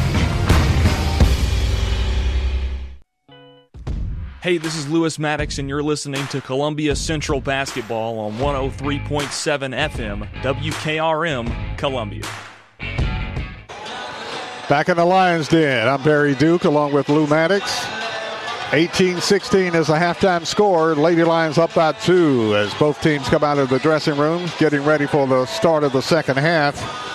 C: Hey, this is Lewis Maddox, and you're listening to Columbia Central Basketball on 103.7 FM, WKRM, Columbia.
B: Back in the Lions Den, I'm Barry Duke along with Lou Maddox. 18-16 is the halftime score. Lady Lions up by two as both teams come out of the dressing room, getting ready for the start of the second half.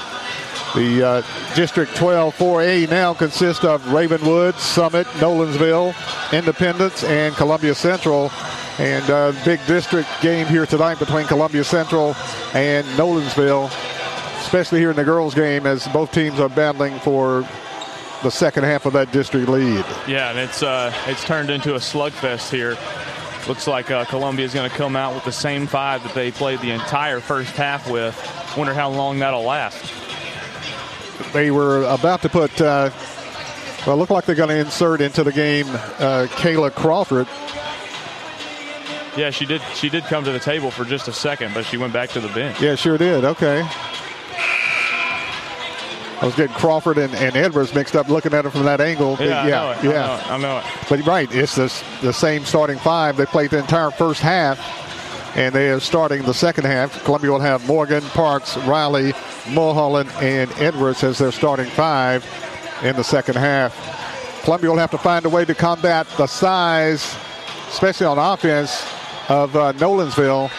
B: The uh, District 12 4A now consists of Ravenwood, Summit, Nolensville, Independence, and Columbia Central. And uh, big district game here tonight between Columbia Central and Nolensville, especially here in the girls' game as both teams are battling for the second half of that district lead.
C: Yeah, and it's uh, it's turned into a slugfest here. Looks like uh, Columbia is going to come out with the same five that they played the entire first half with. Wonder how long that'll last
B: they were about to put, uh, well, look like they're going to insert into the game uh, Kayla Crawford.
C: Yeah, she did. She did come to the table for just a second, but she went back to the bench.
B: Yeah, sure did. Okay. I was getting Crawford and, and, Edwards mixed up looking at it from that angle.
C: Yeah,
B: yeah,
C: I yeah.
B: I know,
C: it, I know it.
B: But right, it's the, the same starting five. They played the entire first half, and they are starting the second half. Columbia will have Morgan, Parks, Riley, Mulholland, and Edwards as their starting five in the second half. Columbia will have to find a way to combat the size, especially on offense, of uh, Nolensville,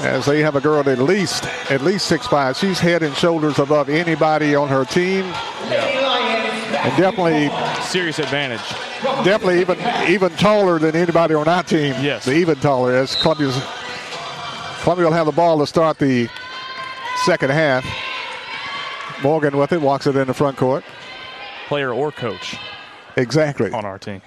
B: as they have a girl at least at least six five. She's head and shoulders above anybody on her team.
C: Yeah.
B: And definitely
C: serious advantage.
B: Definitely even even taller than anybody on our team.
C: Yes.
B: Even taller as Columbia's Columbia will have the ball to start the second half. Morgan with it, walks it in the front court.
C: Player or coach.
B: Exactly.
C: On our team.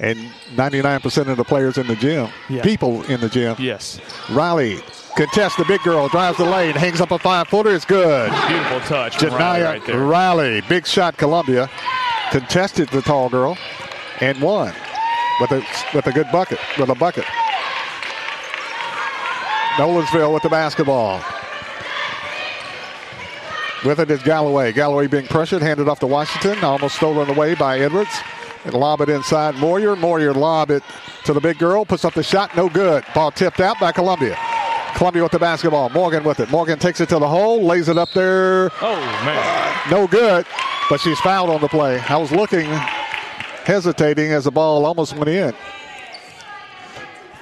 B: And 99% of the players in the gym,
C: yeah.
B: people in the gym.
C: Yes.
B: Riley contests the big girl, drives the lane, hangs up a five footer. It's good.
C: Beautiful touch.
B: Janaya
C: Riley, right there.
B: Riley, big shot, Columbia. Contested the tall girl and won with a, with a good bucket, with a bucket. Nolensville with the basketball. With it is Galloway. Galloway being pressured, handed off to Washington, almost stolen away by Edwards. And lob it inside Moyer. Moyer lob it to the big girl, puts up the shot, no good. Ball tipped out by Columbia. Columbia with the basketball. Morgan with it. Morgan takes it to the hole, lays it up there.
C: Oh, man.
B: No good, but she's fouled on the play. I was looking, hesitating as the ball almost went in.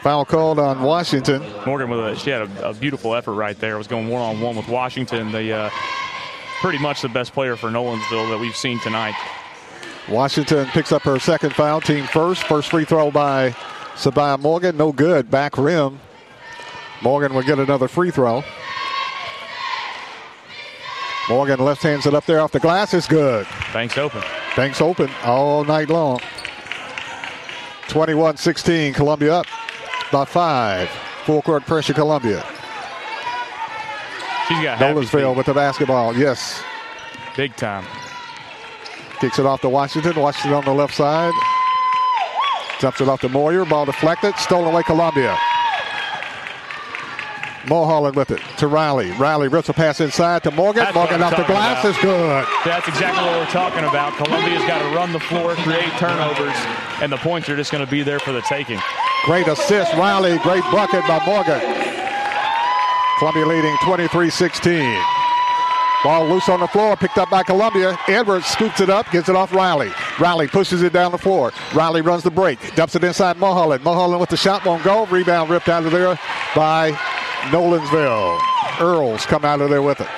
B: Foul called on Washington.
C: Morgan with a, she had a, a beautiful effort right there. It Was going one on one with Washington. The uh, pretty much the best player for Nolensville that we've seen tonight.
B: Washington picks up her second foul, team first. First free throw by Sabaya Morgan, no good. Back rim. Morgan will get another free throw. Morgan left hands it up there off the glass. It's good.
C: Banks open.
B: Banks open all night long. 21 16, Columbia up by five. Full court pressure, Columbia.
C: She's got
B: Nolensville with the basketball. Yes.
C: Big time.
B: Kicks it off to Washington. Washington on the left side. Jumps it off to Moyer. Ball deflected. Stolen away Columbia. Mulholland with it to Riley. Riley rips a pass inside to Morgan.
C: That's
B: Morgan off the glass
C: talking
B: is good.
C: That's exactly what we're talking about. Columbia's got to run the floor, create turnovers, and the points are just going to be there for the taking.
B: Great assist, Riley. Great bucket by Morgan. Columbia leading 23 16. Ball loose on the floor, picked up by Columbia. Edwards scoops it up, gets it off Riley. Riley pushes it down the floor. Riley runs the break, dumps it inside Mulholland. Mulholland with the shot won't go. Rebound ripped out of there by Nolensville. Earls come out of there with it.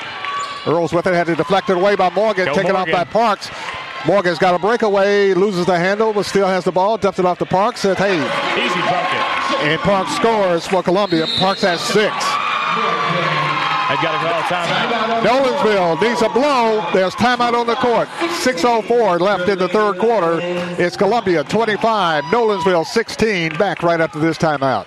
B: Earls with it, had to deflect it deflected away by Morgan,
C: Go
B: taken
C: Morgan.
B: off by Parks. Morgan's got a breakaway, loses the handle, but still has the ball. Dumps it off to Parks. Says, hey,
C: Easy bucket.
B: and Parks scores for Columbia. Parks has six.
C: They've got to call timeout.
B: Nolensville needs a blow. There's timeout on the court. 6.04 left in the third quarter. It's Columbia 25, Nolensville 16. Back right after this timeout.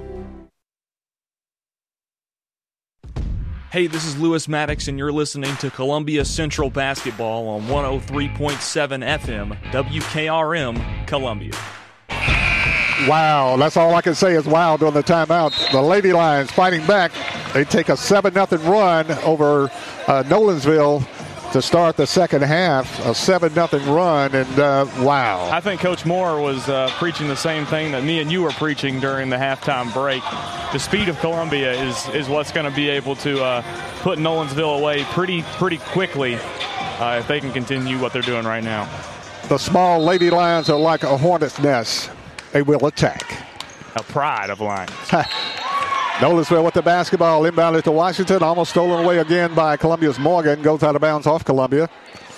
C: Hey, this is Lewis Maddox, and you're listening to Columbia Central Basketball on 103.7 FM, WKRM, Columbia.
B: Wow, that's all I can say is wow during the timeout. The Lady Lions fighting back. They take a 7 0 run over uh, Nolensville to start the second half. A 7 0 run, and uh, wow.
C: I think Coach Moore was uh, preaching the same thing that me and you were preaching during the halftime break. The speed of Columbia is is what's going to be able to uh, put Nolensville away pretty pretty quickly uh, if they can continue what they're doing right now.
B: The small Lady Lions are like a hornet's nest. They will attack.
C: A pride of Lions. <laughs>
B: Nolensville with the basketball inbounded to Washington, almost stolen away again by Columbia's Morgan. Goes out of bounds off Columbia.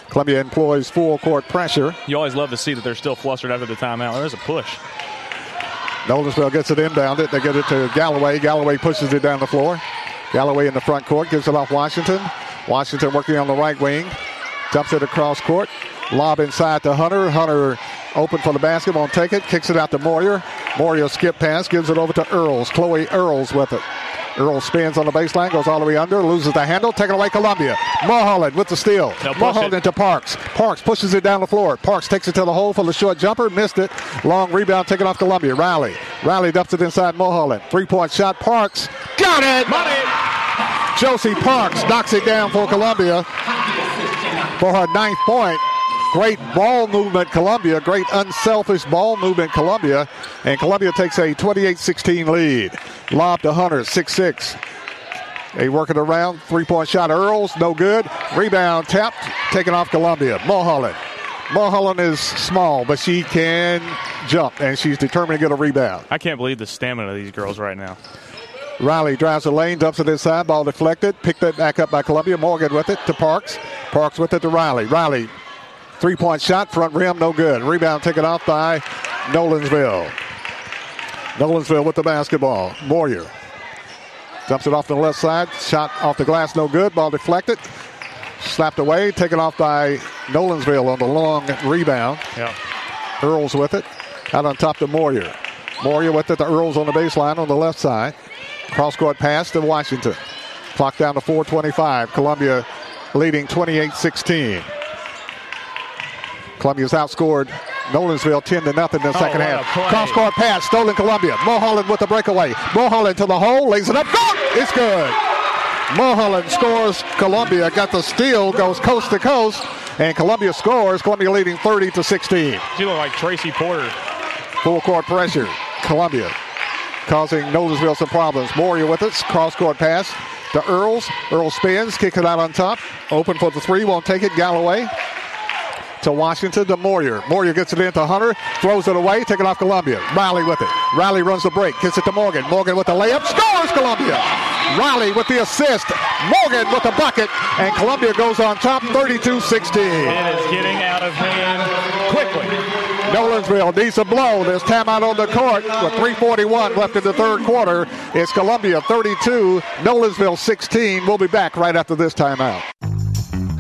B: Columbia employs full court pressure.
C: You always love to see that they're still flustered after the timeout. There's a push.
B: Nolensville gets it inbounded. They get it to Galloway. Galloway pushes it down the floor. Galloway in the front court gives it off Washington. Washington working on the right wing. Dumps it across court. Lob inside to Hunter. Hunter open for the basket. Won't take it. Kicks it out to Moyer. Moyer skip pass. Gives it over to Earls. Chloe Earls with it. Earls spins on the baseline. Goes all the way under. Loses the handle. Taken away Columbia. Mulholland with the steal. Mulholland into Parks. Parks pushes it down the floor. Parks takes it to the hole for the short jumper. Missed it. Long rebound taken off Columbia. Riley. Riley dumps it inside Mulholland. Three point shot. Parks. Got it.
C: Money.
B: Josie Parks knocks it down for Columbia for her ninth point. Great ball movement, Columbia. Great unselfish ball movement, Columbia. And Columbia takes a 28 16 lead. Lob to Hunter, 6 6. They work it around. Three point shot, Earls, no good. Rebound tapped, taken off Columbia. Mulholland. Mulholland is small, but she can jump, and she's determined to get a rebound.
C: I can't believe the stamina of these girls right now.
B: Riley drives the lane, dumps it inside, ball deflected, picked it back up by Columbia. Morgan with it to Parks. Parks with it to Riley. Riley, three point shot, front rim, no good. Rebound taken off by Nolensville. Nolensville with the basketball. Moyer dumps it off the left side, shot off the glass, no good. Ball deflected, slapped away, taken off by Nolensville on the long rebound.
C: Yeah.
B: Earls with it. Out on top to Moyer. Moyer with it to Earls on the baseline on the left side. Cross court pass to Washington. Clock down to 425. Columbia leading 28 16. Columbia's outscored Nolensville 10 to nothing in the
C: Oh,
B: second
C: a
B: half. Cross court pass, stolen Columbia. Mulholland with the breakaway. Mulholland to the hole, lays it up. It's good. Mulholland scores. Columbia got the steal, goes coast to coast, and Columbia scores. Columbia leading 30 to 16.
C: She looked like Tracy Porter.
B: Full court pressure. Columbia causing Nolensville some problems. Moyer with it. Cross court pass to Earls. Earls spins, kicks it out on top. Open for the three, won't take it. Galloway to Washington to Moyer. Moyer gets it into Hunter, throws it away, taking off Columbia. Riley with it. Riley runs the break, gets it to Morgan. Morgan with the layup, scores Columbia. Riley with the assist. Morgan with the bucket, and Columbia goes on top 32 16.
C: It is getting out of hand quickly.
B: Nolensville needs a blow. There's timeout on the court with 3.41 left in the third quarter. It's Columbia 32, Nolensville 16. We'll be back right after this timeout.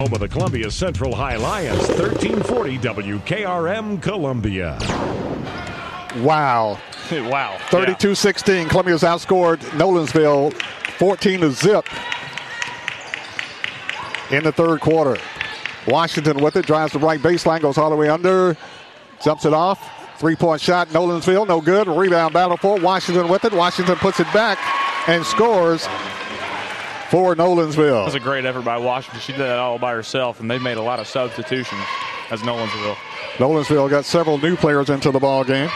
D: Home of the Columbia Central High Lions, 1340 WKRM Columbia.
B: Wow. <laughs>
C: wow.
B: 32 16. Columbia's outscored Nolensville 14 to zip in the third quarter. Washington with it, drives the right baseline, goes all the way under, jumps it off. Three point shot, Nolensville, no good. Rebound battle for Washington with it. Washington puts it back and scores for Nolensville.
C: That was a great effort by Washington. She did that all by herself, and they made a lot of substitutions as Nolensville.
B: Nolensville got several new players into the ball game.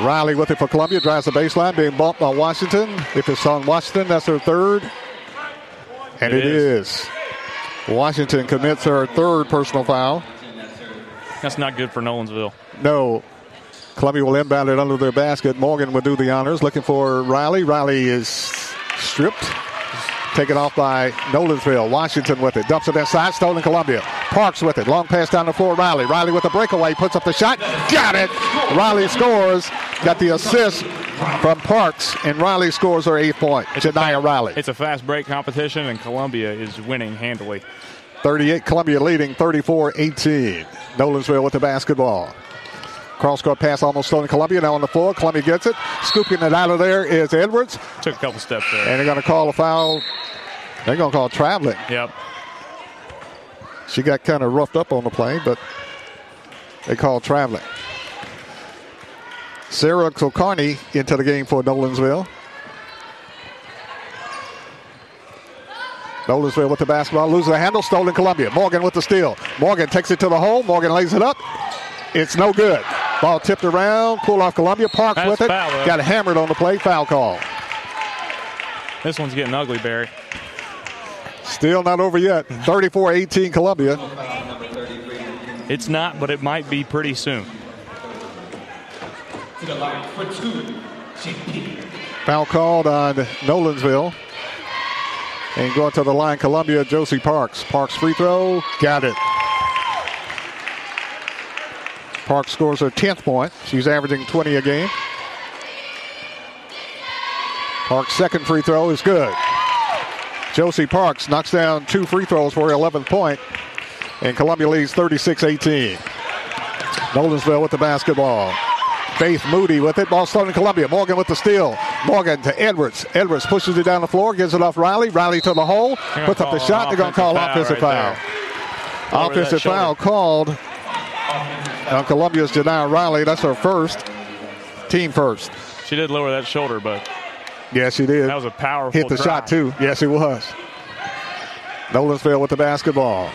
B: Riley with it for Columbia, drives the baseline, being bumped by Washington. If it's on Washington, that's her third. And it, it is. is. Washington commits her third personal foul.
C: That's not good for Nolensville.
B: No. Columbia will inbound it under their basket. Morgan will do the honors, looking for Riley. Riley is stripped. Taken off by Nolensville. Washington with it. Dumps it inside. Stolen Columbia. Parks with it. Long pass down the floor. Riley. Riley with a breakaway. Puts up the shot. Got it. Riley scores. Got the assist from Parks. And Riley scores her eighth point. Janiah Riley.
C: It's a fast break competition, and Columbia is winning handily.
B: 38. Columbia leading 34 18. Nolensville with the basketball. Cross court pass almost stolen Columbia. Now on the floor. Columbia gets it. Scooping it out of there is Edwards.
C: Took a couple steps there.
B: And they're going to call a foul. They're going to call traveling.
C: Yep.
B: She got kind of roughed up on the play, but they call traveling. Sarah Kilcarney into the game for Nolensville. Nolensville with the basketball, loses the handle, stolen Columbia. Morgan with the steal. Morgan takes it to the hole. Morgan lays it up. It's no good. Ball tipped around, pull off Columbia. Parks
C: That's
B: with it.
C: Foul,
B: Got hammered on the play. Foul call.
C: This one's getting ugly, Barry.
B: Still not over yet. 34 18 Columbia.
C: It's not, but it might be pretty soon.
B: Foul called on Nolensville. And going to the line, Columbia, Josie Parks. Parks free throw, got it. Parks scores her 10th point. She's averaging 20 a game. Parks' second free throw is good. Josie Parks knocks down two free throws for her 11th point, and Columbia leads 36 18. Nolensville with the basketball. Faith Moody with it. Ball starting Columbia. Morgan with the steal. Morgan to Edwards. Edwards pushes it down the floor, gives it off Riley. Riley to the hole, puts up the shot. They're going to call offensive foul. Right offensive foul called on Columbia's Janiah Riley. That's her first. Team first.
C: She did lower that shoulder, but.
B: Yes, she did.
C: That was a powerful
B: Hit the
C: drive.
B: shot, too. Yes, it was. Nolensville with the basketball.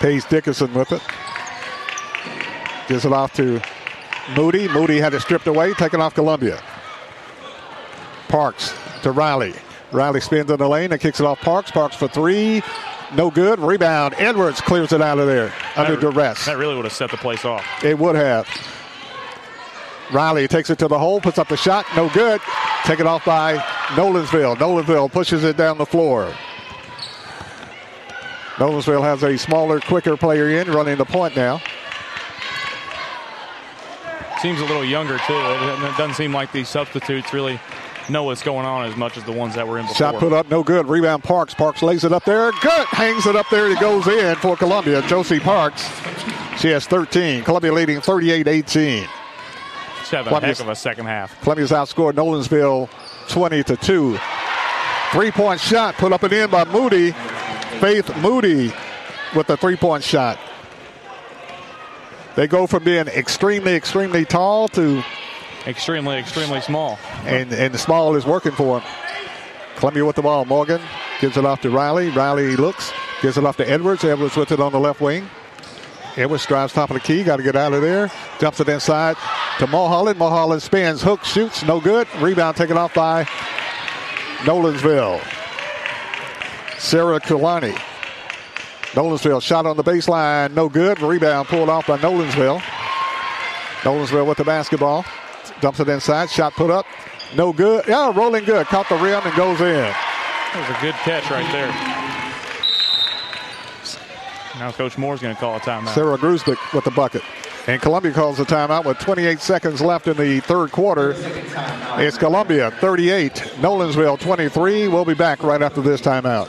B: Paige Dickinson with it. Gives it off to Moody. Moody had it stripped away, taken off Columbia. Parks to Riley. Riley spins in the lane and kicks it off Parks. Parks for three. No good. Rebound. Edwards clears it out of there under
C: that,
B: duress.
C: That really would have set the place off.
B: It would have. Riley takes it to the hole, puts up the shot. No good. Taken off by Nolensville. Nolensville pushes it down the floor. Nolensville has a smaller, quicker player in, running the point now.
C: Seems a little younger, too. It doesn't seem like these substitutes really know what's going on as much as the ones that were in before.
B: Shot put up, no good. Rebound Parks. Parks lays it up there. Good. Hangs it up there. It goes in for Columbia. Josie Parks. She has 13. Columbia leading 38-18.
C: She had a
B: Columbia's-
C: heck of a second half.
B: Columbia's outscored Nolensville 20 to 2. Three point shot put up and in by Moody. Faith Moody with the three point shot. They go from being extremely, extremely tall to
C: Extremely, extremely small.
B: and and the small is working for him. Columbia with the ball. Morgan gives it off to Riley. Riley looks, gives it off to Edwards. Edwards with it on the left wing. Edwards drives top of the key. Got to get out of there. Jumps it inside to Mulholland. Mulholland spins, hook, shoots, no good. Rebound taken off by Nolensville. Sarah Kulani. Nolensville shot on the baseline, no good. Rebound pulled off by Nolensville. Nolensville with the basketball. Dumps it inside. Shot put up. No good. Yeah, rolling good. Caught the rim and goes in.
C: That was a good catch right there. Now Coach Moore's going to call a timeout.
B: Sarah Grusbeck with the bucket. And Columbia calls the timeout with 28 seconds left in the third quarter. It's Columbia 38, Nolensville 23. We'll be back right after this timeout.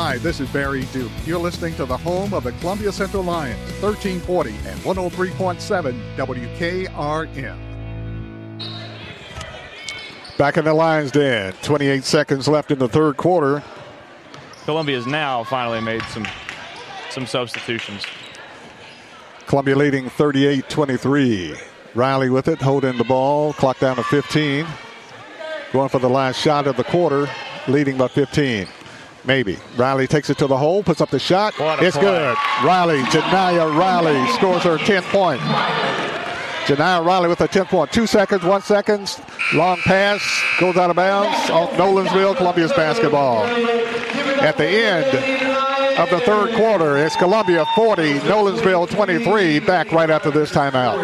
B: Hi, this is Barry Duke. You're listening to the home of the Columbia Central Lions, 1340 and 103.7 WKRM. Back in the Lions Den, 28 seconds left in the third quarter.
C: Columbia has now finally made some some substitutions.
B: Columbia leading 38-23. Riley with it, holding the ball, clock down to 15. Going for the last shot of the quarter, leading by 15. Maybe. Riley takes it to the hole, puts up the shot. It's
C: play.
B: good. Riley, Janaya Riley scores her 10th point. Janaya Riley with a 10th point. Two seconds, one second. Long pass, goes out of bounds off Nolensville, Columbia's basketball. At the end of the third quarter, it's Columbia 40, Nolensville 23. Back right after this timeout.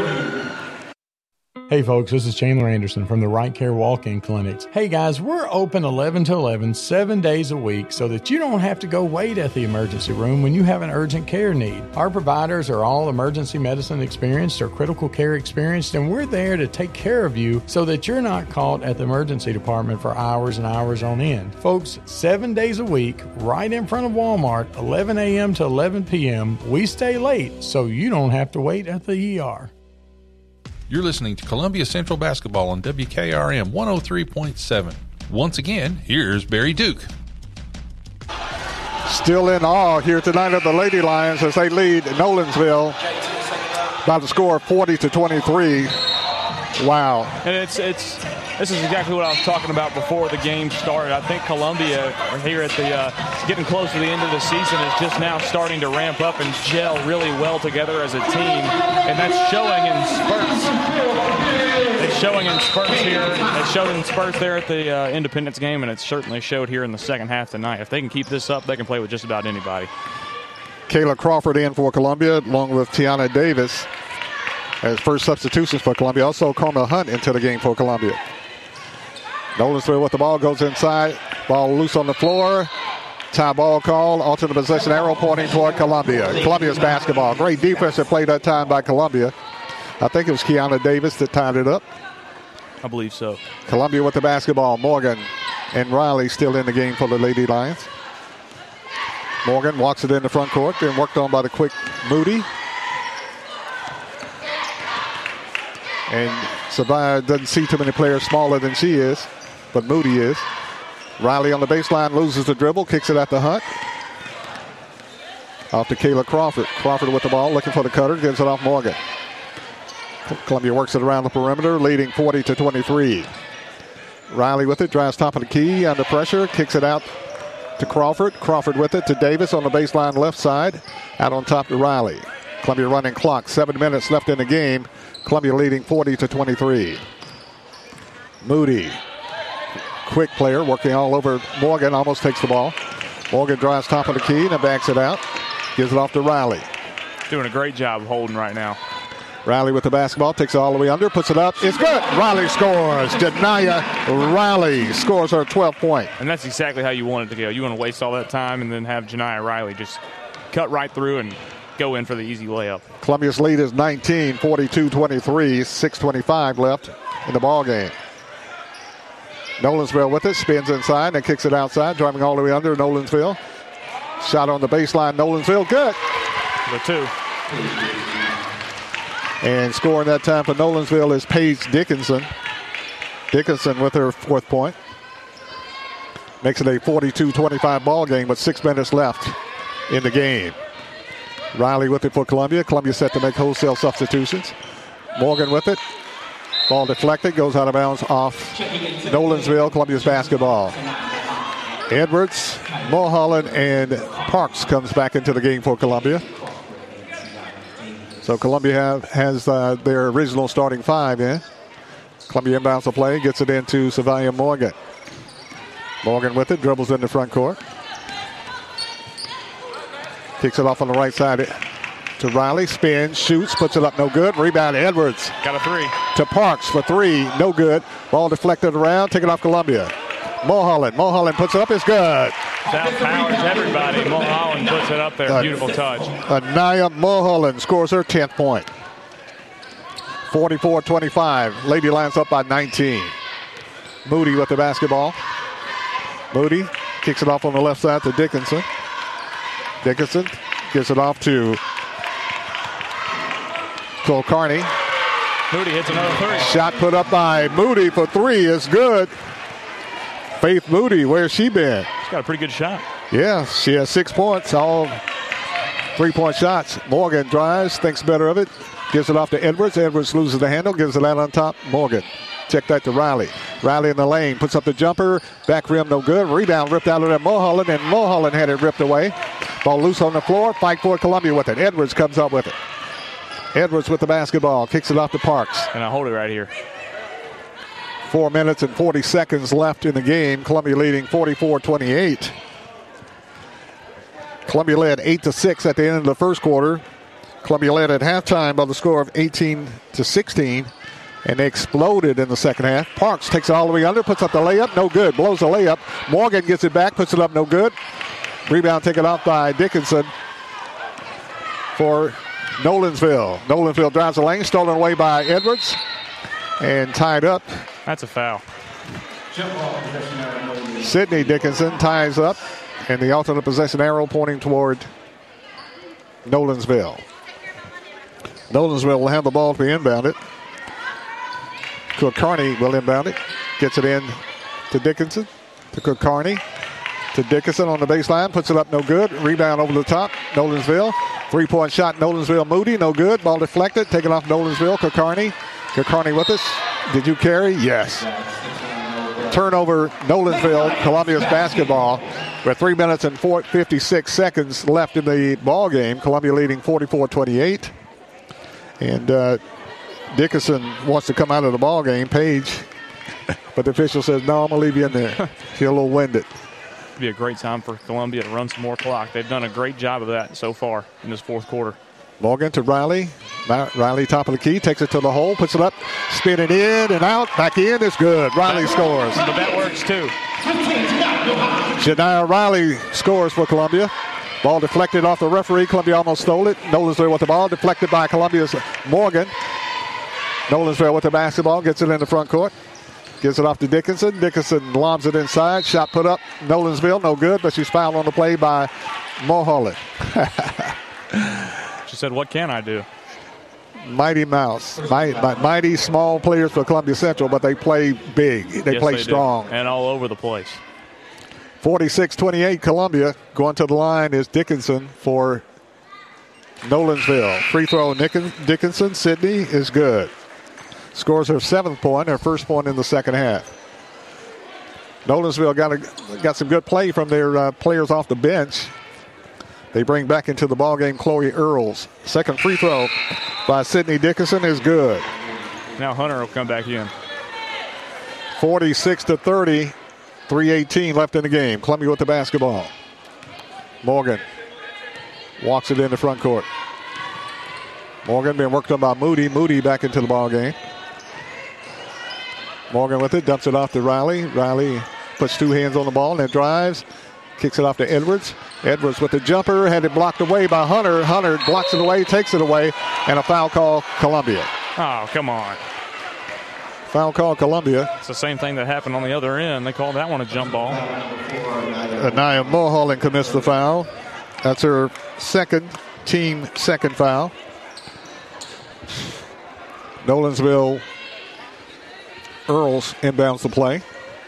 I: Hey folks, this is Chandler Anderson from the Right Care Walk-In Clinics. Hey guys, we're open 11 to 11, 7 days a week so that you don't have to go wait at the emergency room when you have an urgent care need. Our providers are all emergency medicine experienced or critical care experienced and we're there to take care of you so that you're not caught at the emergency department for hours and hours on end. Folks, 7 days a week, right in front of Walmart, 11 a.m. to 11 p.m. We stay late so you don't have to wait at the ER.
A: You're listening to Columbia Central Basketball on WKRM 103.7. Once again, here's Barry Duke.
B: Still in awe here tonight of the Lady Lions as they lead Nolensville by the score of 40 to 23. Wow.
C: And it's it's this is exactly what I was talking about before the game started. I think Columbia here at the uh, getting close to the end of the season is just now starting to ramp up and gel really well together as a team, and that's showing in spurts. It's showing in spurts here. It showed in spurts there at the uh, Independence game, and it certainly showed here in the second half tonight. If they can keep this up, they can play with just about anybody.
B: Kayla Crawford in for Columbia, along with Tiana Davis as first substitutions for Columbia. Also, Carmel Hunt into the game for Columbia. Nolensville with the ball goes inside. Ball loose on the floor. Tie ball call. Alternate possession arrow pointing toward Columbia. Columbia's basketball. Great defensive play that time by Columbia. I think it was Kiana Davis that tied it up.
C: I believe so.
B: Columbia with the basketball. Morgan and Riley still in the game for the Lady Lions. Morgan walks it in the front court, then worked on by the quick Moody. And Savia doesn't see too many players smaller than she is, but Moody is. Riley on the baseline loses the dribble, kicks it at the Hunt. Off to Kayla Crawford. Crawford with the ball, looking for the cutter, gives it off Morgan. Columbia works it around the perimeter, leading 40 to 23. Riley with it, drives top of the key, under pressure, kicks it out to Crawford. Crawford with it to Davis on the baseline left side, out on top to Riley. Columbia running clock, seven minutes left in the game. Columbia leading 40 to 23. Moody, quick player, working all over Morgan, almost takes the ball. Morgan drives top of the key and backs it out. Gives it off to Riley.
C: Doing a great job of holding right now.
B: Riley with the basketball, takes it all the way under, puts it up. It's good. Riley scores. Janiyah Riley scores her 12th point.
C: And that's exactly how you want it to go. You want to waste all that time and then have Janiyah Riley just cut right through and go in for the easy layup.
B: Columbia's lead is 19, 42 23, 6.25 left in the ball game. Nolensville with it, spins inside and kicks it outside, driving all the way under Nolensville. Shot on the baseline, Nolensville, good.
C: The two.
B: And scoring that time for Nolensville is Paige Dickerson. Dickerson with her fourth point. Makes it a 42 25 ball game, with six minutes left in the game. Riley with it for Columbia. Columbia set to make wholesale substitutions. Morgan with it. Ball deflected, goes out of bounds off Nolensville, Columbia's basketball. Edwards, Mulholland, and Parks comes back into the game for Columbia. So Columbia have, has uh, their original starting five in. Columbia inbounds the play, gets it into Savannah Morgan. Morgan with it, dribbles in the front court. Kicks it off on the right side to Riley. Spins, shoots, puts it up, no good. Rebound, Edwards.
C: Got a three.
B: To Parks for three, no good. Ball deflected around, take it off Columbia. Mulholland, Mulholland puts it up, it's good.
C: That powers everybody. Mulholland puts it up there.
B: Uh,
C: Beautiful touch.
B: Anaya Mulholland scores her 10th point. 44 25. Lady Lions up by 19. Moody with the basketball. Moody kicks it off on the left side to Dickerson. Dickerson gives it off to Cole Carney.
C: Moody hits another three.
B: Shot put up by Moody for three is good. Faith Moody, where's she been?
C: She's got a pretty good shot.
B: Yeah, she has six points, all three point shots. Morgan drives, thinks better of it, gives it off to Edwards. Edwards loses the handle, gives it out on top. Morgan. Check that to Riley. Riley in the lane, puts up the jumper, back rim no good. Rebound ripped out of there, Mulholland, and Mulholland had it ripped away. Ball loose on the floor, fight for Columbia with it. Edwards comes up with it. Edwards with the basketball, kicks it off to Parks.
C: And I hold it right here.
B: Four minutes and 40 seconds left in the game. Columbia leading 44 28. Columbia led 8 to 6 at the end of the first quarter. Columbia led at halftime by the score of 18 to 16, and they exploded in the second half. Parks takes it all the way under, puts up the layup, no good. Blows the layup. Morgan gets it back, puts it up, no good. Rebound taken off by Dickerson for Nolensville. Nolensville drives the lane, stolen away by Edwards, and tied up.
C: That's a foul.
B: Sydney Dickerson ties up, and the alternate possession arrow pointing toward Nolensville. Nolensville will have the ball to be inbounded. Cook Carney will inbound it. Gets it in to Dickerson. To Cook Carney. To Dickerson on the baseline. Puts it up no good. Rebound over the top. Nolensville. Three point shot. Nolensville Moody. No good. Ball deflected. Taken off Nolensville. Cook Carney. Carney with us. Did you carry? Yes. Turnover. Nolensville. Columbia's basketball. With three minutes and four, 56 seconds left in the ball game. Columbia leading 44 28. And uh, Dickerson wants to come out of the ball game. Paige, <laughs> but the official says, "No, I'm gonna leave you in there." She's a little winded.
C: It'd be a great time for Columbia to run some more clock. They've done a great job of that so far in this fourth quarter.
B: Morgan to Riley. Riley top of the key, takes it to the hole, puts it up, spinning in and out, back in. It's good. Riley scores.
C: But that works too.
B: Shania Riley scores for Columbia. Ball deflected off the referee. Columbia almost stole it. Nolensville with the ball, deflected by Columbia's Morgan. Nolensville with the basketball, gets it in the front court. Gives it off to Dickerson. Dickerson lobs it inside. Shot put up. Nolensville, no good, but she's fouled on the play by Mulholland. <laughs>
C: she said, What can I do?
B: Mighty Mouse. Mighty, mighty small players for Columbia Central, but they play big. They
C: yes,
B: play
C: they
B: strong.
C: Do. And all over the place.
B: 46 28 Columbia. Going to the line is Dickerson for Nolensville. Free throw Dickerson. Sydney is good. Scores her seventh point, her first point in the second half. Nolensville got a, got some good play from their uh, players off the bench. They bring back into the ball game Chloe Earls. Second free throw by Sydney Dickerson is good.
C: Now Hunter will come back in.
B: 46 to 30. 3.18 left in the game. Columbia with the basketball. Morgan walks it in the front court. Morgan being worked on by Moody. Moody back into the ball game. Morgan with it, dumps it off to Riley. Riley puts two hands on the ball and then drives, kicks it off to Edwards. Edwards with the jumper, had it blocked away by Hunter. Hunter blocks it away, takes it away, and a foul call Columbia.
C: Oh, come on.
B: Foul call Columbia.
C: It's the same thing that happened on the other end. They called that one a jump ball.
B: Anaya Mulholland commits the foul. That's her second, team second foul. Nolensville Earls inbounds the play.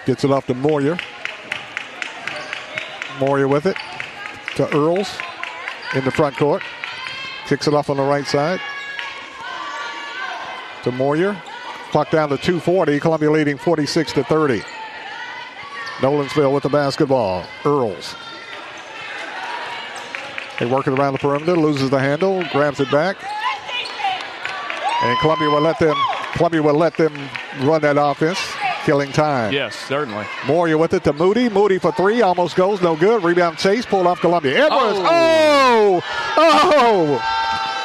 B: Gets it off to Moyer. Moyer with it to Earls in the front court. Kicks it off on the right side to Moyer. Clock down to 240. Columbia leading 46 to 30. Nolensville with the basketball. Earls. They work it around the perimeter, loses the handle, grabs it back. And Columbia will let them Columbia will let them run that offense, killing time.
C: Yes, certainly.
B: Moyer with it to Moody. Moody for three, almost goes, no good. Rebound chase, pulled off Columbia. Edwards, oh, oh!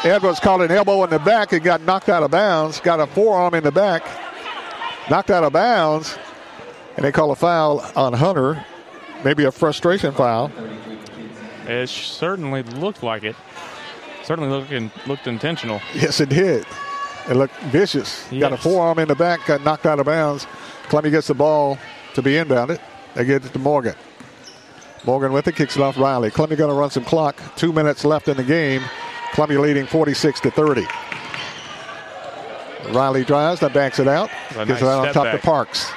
B: oh! Edwards caught an elbow in the back and got knocked out of bounds. Got a forearm in the back, knocked out of bounds, and they call a foul on Hunter. Maybe a frustration foul.
C: It certainly looked like it. Certainly looking looked intentional.
B: Yes, it did. It looked vicious.
C: Yes.
B: Got a forearm in the back, got knocked out of bounds. Columbia gets the ball to be inbounded. They get it to Morgan. Morgan with it, kicks it off Riley. Columbia going to run some clock. Two minutes left in the game. Columbia leading 46 to 30. Riley drives, that backs it out.
C: A
B: Gets
C: nice
B: it out on top
C: back.
B: to Parks.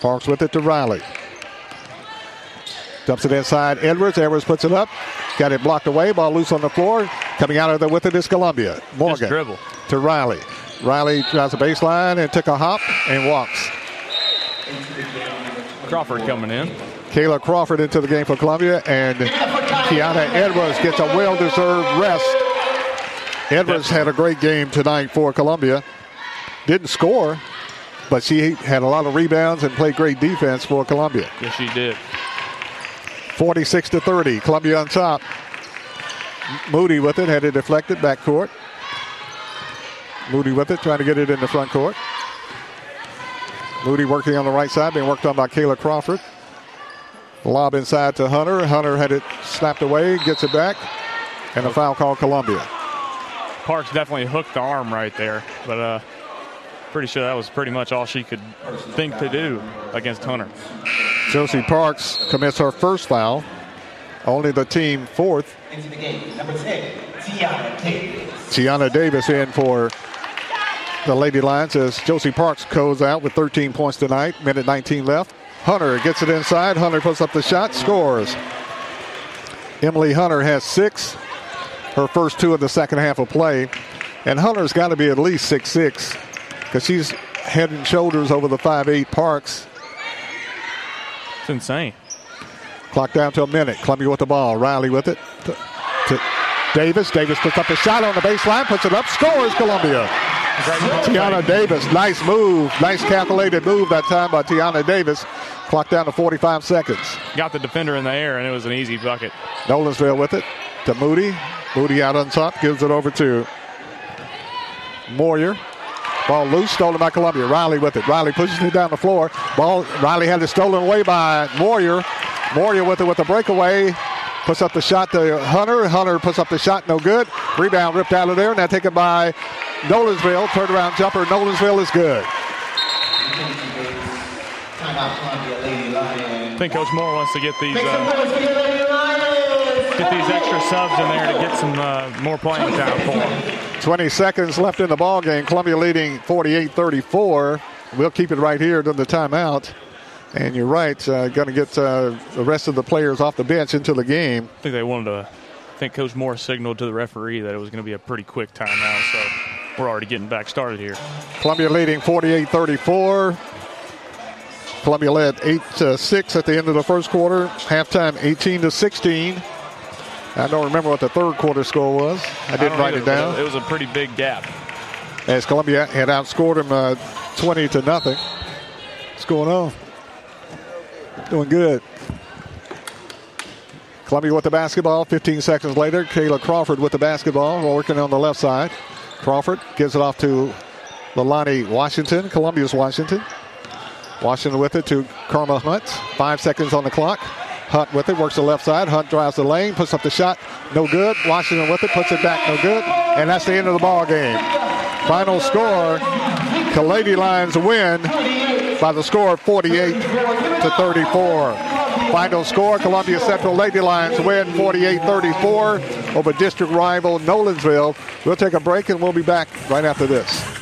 B: Parks with it to Riley. Dumps it inside Edwards. Edwards puts it up. Got it blocked away. Ball loose on the floor. Coming out of there with it is Columbia. Morgan
C: dribble.
B: to Riley. Riley drives the baseline and took a hop and walks.
C: Crawford coming in.
B: Kayla Crawford into the game for Columbia, and Kiana Edwards gets a well-deserved rest. Edwards had a great game tonight for Columbia. Didn't score, but she had a lot of rebounds and played great defense for Columbia.
C: Yes, she did.
B: 46 to 30. Columbia on top. Moody with it, had it deflected back court. Moody with it, trying to get it in the front court. Moody working on the right side, being worked on by Kayla Crawford. Lob inside to Hunter. Hunter had it snapped away, gets it back, and a foul called Columbia.
C: Parks definitely hooked the arm right there, but uh, pretty sure that was pretty much all she could think to do against Hunter.
B: Josie Parks commits her first foul. Only the team fourth.
J: Into the game, number 10, Tiana Davis.
B: Tiana Davis in for the Lady Lions as Josie Parks goes out with 13 points tonight. Minute 19 left. Hunter gets it inside. Hunter puts up the shot, scores. Emily Hunter has six. Her first two in the second half of play. And Hunter's got to be at least six six because she's head and shoulders over the five eight Parks.
C: It's insane.
B: Clock down to a minute. Columbia with the ball. Riley with it. To, to Davis. Davis puts up a shot on the baseline, puts it up, scores Columbia. Tiana Davis, nice move. Nice calculated move that time by Tiana Davis. Clock down to 45 seconds.
C: Got the defender in the air, and it was an easy bucket.
B: Nolensville with it to Moody. Moody out on top, gives it over to Moyer. Ball loose, stolen by Columbia. Riley with it. Riley pushes it down the floor. Ball. Riley had it stolen away by Moyer. Moyer with it with a breakaway. Puts up the shot to Hunter. Hunter puts up the shot, no good. Rebound ripped out of there. Now taken by Nolensville. Turnaround jumper. Nolensville is good.
C: I think Coach Moore wants to get these uh, get these extra subs in there to get some uh, more playing time for them.
B: 20 seconds left in the ball game. Columbia leading 48-34. We'll keep it right here to the timeout. And you're right, uh, going to get uh, the rest of the players off the bench into the game.
C: I think they wanted to. I think Coach Moore signaled to the referee that it was going to be a pretty quick timeout, so we're already getting back started here.
B: Columbia leading 48-34. Columbia led 8 to 6 at the end of the first quarter. Halftime 18 to 16. I don't remember what the third quarter score was. I didn't
C: don't
B: write
C: either,
B: it down.
C: It was a pretty big gap.
B: As Columbia had outscored them uh, 20 to nothing. What's going on? Doing good. Columbia with the basketball. 15 seconds later, Kayla Crawford with the basketball, working on the left side. Crawford gives it off to Lalani Washington, Columbia's Washington. Washington with it to Karma Hunt. Five seconds on the clock. Hunt with it, works the left side. Hunt drives the lane, puts up the shot, no good. Washington with it, puts it back, no good. And that's the end of the ball game. Final score: the Lady Lions win by the score of 48 to 34. Final score Columbia Central Lady Lions win 48 34 over district rival Nolensville. We'll take a break and we'll be back right after this.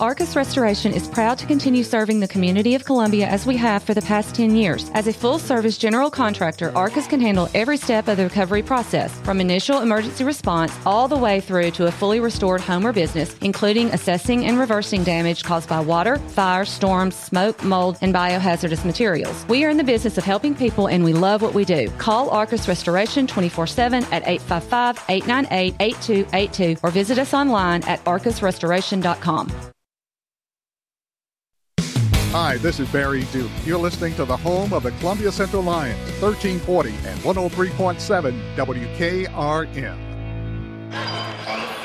K: Arcus Restoration is proud to continue serving the community of Columbia as we have for the past 10 years. As a full service general contractor, Arcus can handle every step of the recovery process, from initial emergency response all the way through to a fully restored home or business, including assessing and reversing damage caused by water, fire, storms, smoke, mold, and biohazardous materials. We are in the business of helping people and we love what we do. Call Arcus Restoration 24 7 at 855 898 8282 or visit us online at arcusrestoration.com.
B: Hi, this is Barry Duke. You're listening to the home of the Columbia Central Lions, 1340 and 103.7 WKRN.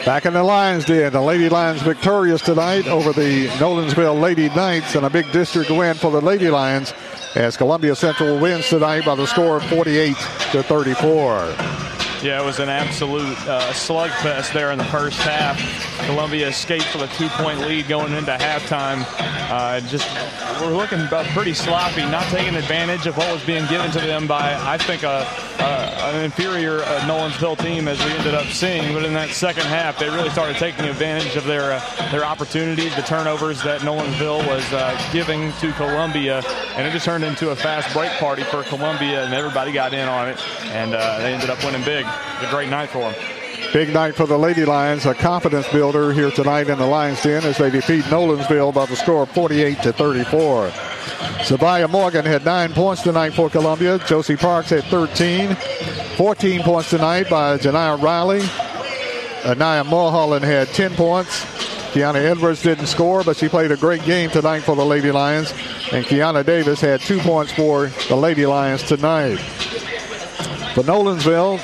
B: Back in the Lions Den, the Lady Lions victorious tonight over the Nolensville Lady Knights and a big district win for the Lady Lions as Columbia Central wins tonight by the score of 48 to 34.
C: Yeah, it was an absolute uh, slugfest there in the first half. Columbia escaped with a two-point lead going into halftime. Uh, just we're looking pretty sloppy, not taking advantage of what was being given to them by, I think, a, a, an inferior uh, Nolensville team as we ended up seeing. But in that second half, they really started taking advantage of their uh, their opportunities, the turnovers that Nolensville was uh, giving to Columbia, and it just turned into a fast break party for Columbia, and everybody got in on it, and uh, they ended up winning big. A great night for them.
B: Big night for the Lady Lions, a confidence builder here tonight in the Lions Den as they defeat Nolensville by the score of 48 to 34. Savia Morgan had nine points tonight for Columbia. Josie Parks had 13. 14 points tonight by Janiyah Riley. Anaya Mulholland had 10 points. Kiana Edwards didn't score, but she played a great game tonight for the Lady Lions. And Kiana Davis had two points for the Lady Lions tonight. For Nolensville,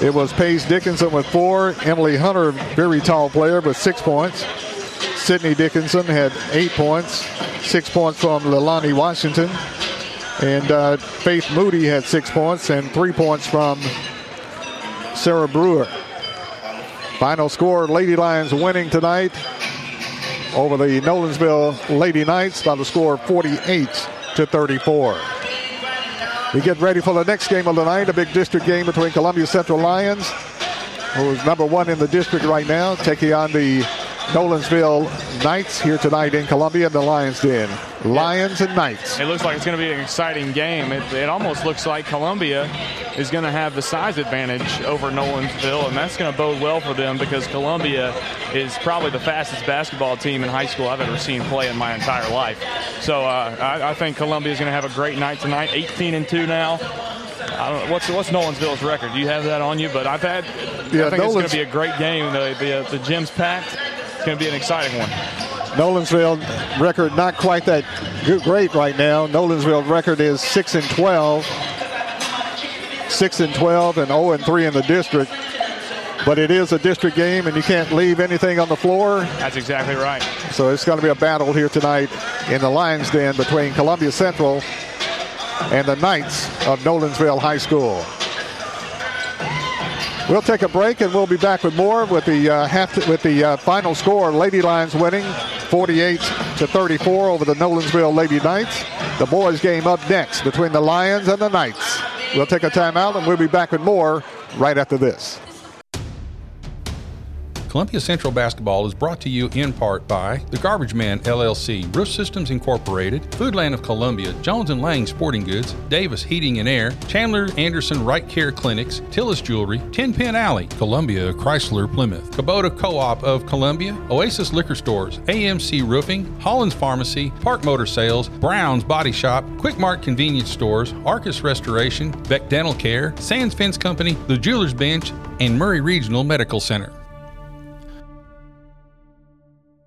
B: it was Paige Dickerson with four. Emily Hunter, very tall player, with six points. Sydney Dickerson had eight points. Six points from Lilani Washington. And uh, Faith Moody had six points and three points from Sarah Brewer. Final score Lady Lions winning tonight over the Nolensville Lady Knights by the score of 48 to 34. We get ready for the next game of the night, a big district game between Columbia Central Lions, who is number one in the district right now, taking on the Nolensville Knights here tonight in Columbia in the Lions Den. Lions and Knights.
C: It looks like it's going to be an exciting game. It, it almost looks like Columbia is going to have the size advantage over Nolensville, and that's going to bode well for them because Columbia is probably the fastest basketball team in high school I've ever seen play in my entire life. So uh, I, I think Columbia is going to have a great night tonight. 18 and two now. what's what's Nolensville's record? Do you have that on you? But I've had.
B: Yeah,
C: I think
B: Nolens-
C: it's going to be a great game. The, the, the gym's packed. It's going to be an exciting one.
B: Nolensville record not quite that good, great right now. Nolensville record is 6 and 12. 6 and 12 and 0 and 3 in the district. But it is a district game and you can't leave anything on the floor.
C: That's exactly right.
B: So it's going to be a battle here tonight in the Lions Den between Columbia Central and the Knights of Nolensville High School. We'll take a break and we'll be back with more with the uh, half with the uh, final score. Lady Lions winning 48 to 34 over the Nolensville Lady Knights. The boys game up next between the Lions and the Knights. We'll take a timeout and we'll be back with more right after this.
A: Columbia Central Basketball is brought to you in part by The Garbage Man LLC, Roof Systems Incorporated, Foodland of Columbia, Jones and Lang Sporting Goods, Davis Heating and Air, Chandler Anderson Right Care Clinics, Tillis Jewelry, Ten Pin Alley, Columbia Chrysler Plymouth, Kubota Co-op of Columbia, Oasis Liquor Stores, AMC Roofing, Hollins Pharmacy, Park Motor Sales, Brown's Body Shop, Quick Mart Convenience Stores, Arcus Restoration, Beck Dental Care, Sands Fence Company, The Jewelers Bench, and Maury Regional Medical Center.